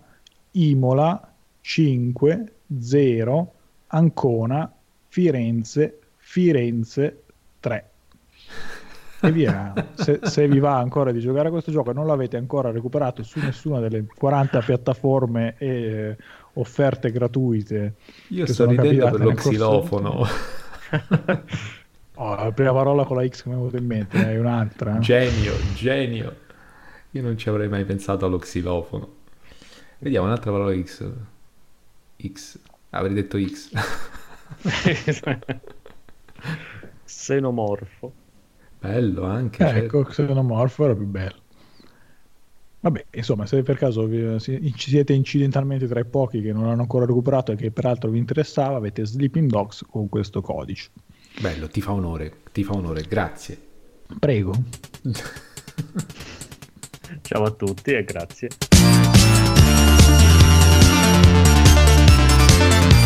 Imola 5 0 Ancona Firenze Firenze 3 e via. (laughs) Se, se vi va ancora di giocare a questo gioco e non l'avete ancora recuperato su nessuna delle 40 piattaforme e eh, offerte gratuite, Io sto sono ridendo per lo xilofono. (laughs) Oh, la prima parola con la X che mi è venuta in mente è un'altra. genio, genio. Io non ci avrei mai pensato allo xilofono. Vediamo un'altra parola X. X. Avrei detto X. (laughs) Xenomorfo. Bello anche. Eh, cioè- ecco, Xenomorph era più bello. Vabbè, insomma, se per caso vi- siete incidentalmente tra i pochi che non hanno ancora recuperato e che peraltro vi interessava, avete Sleeping Dogs con questo codice. Bello, ti fa onore, ti fa onore, grazie. Prego. (laughs) Ciao a tutti e grazie. Thank you.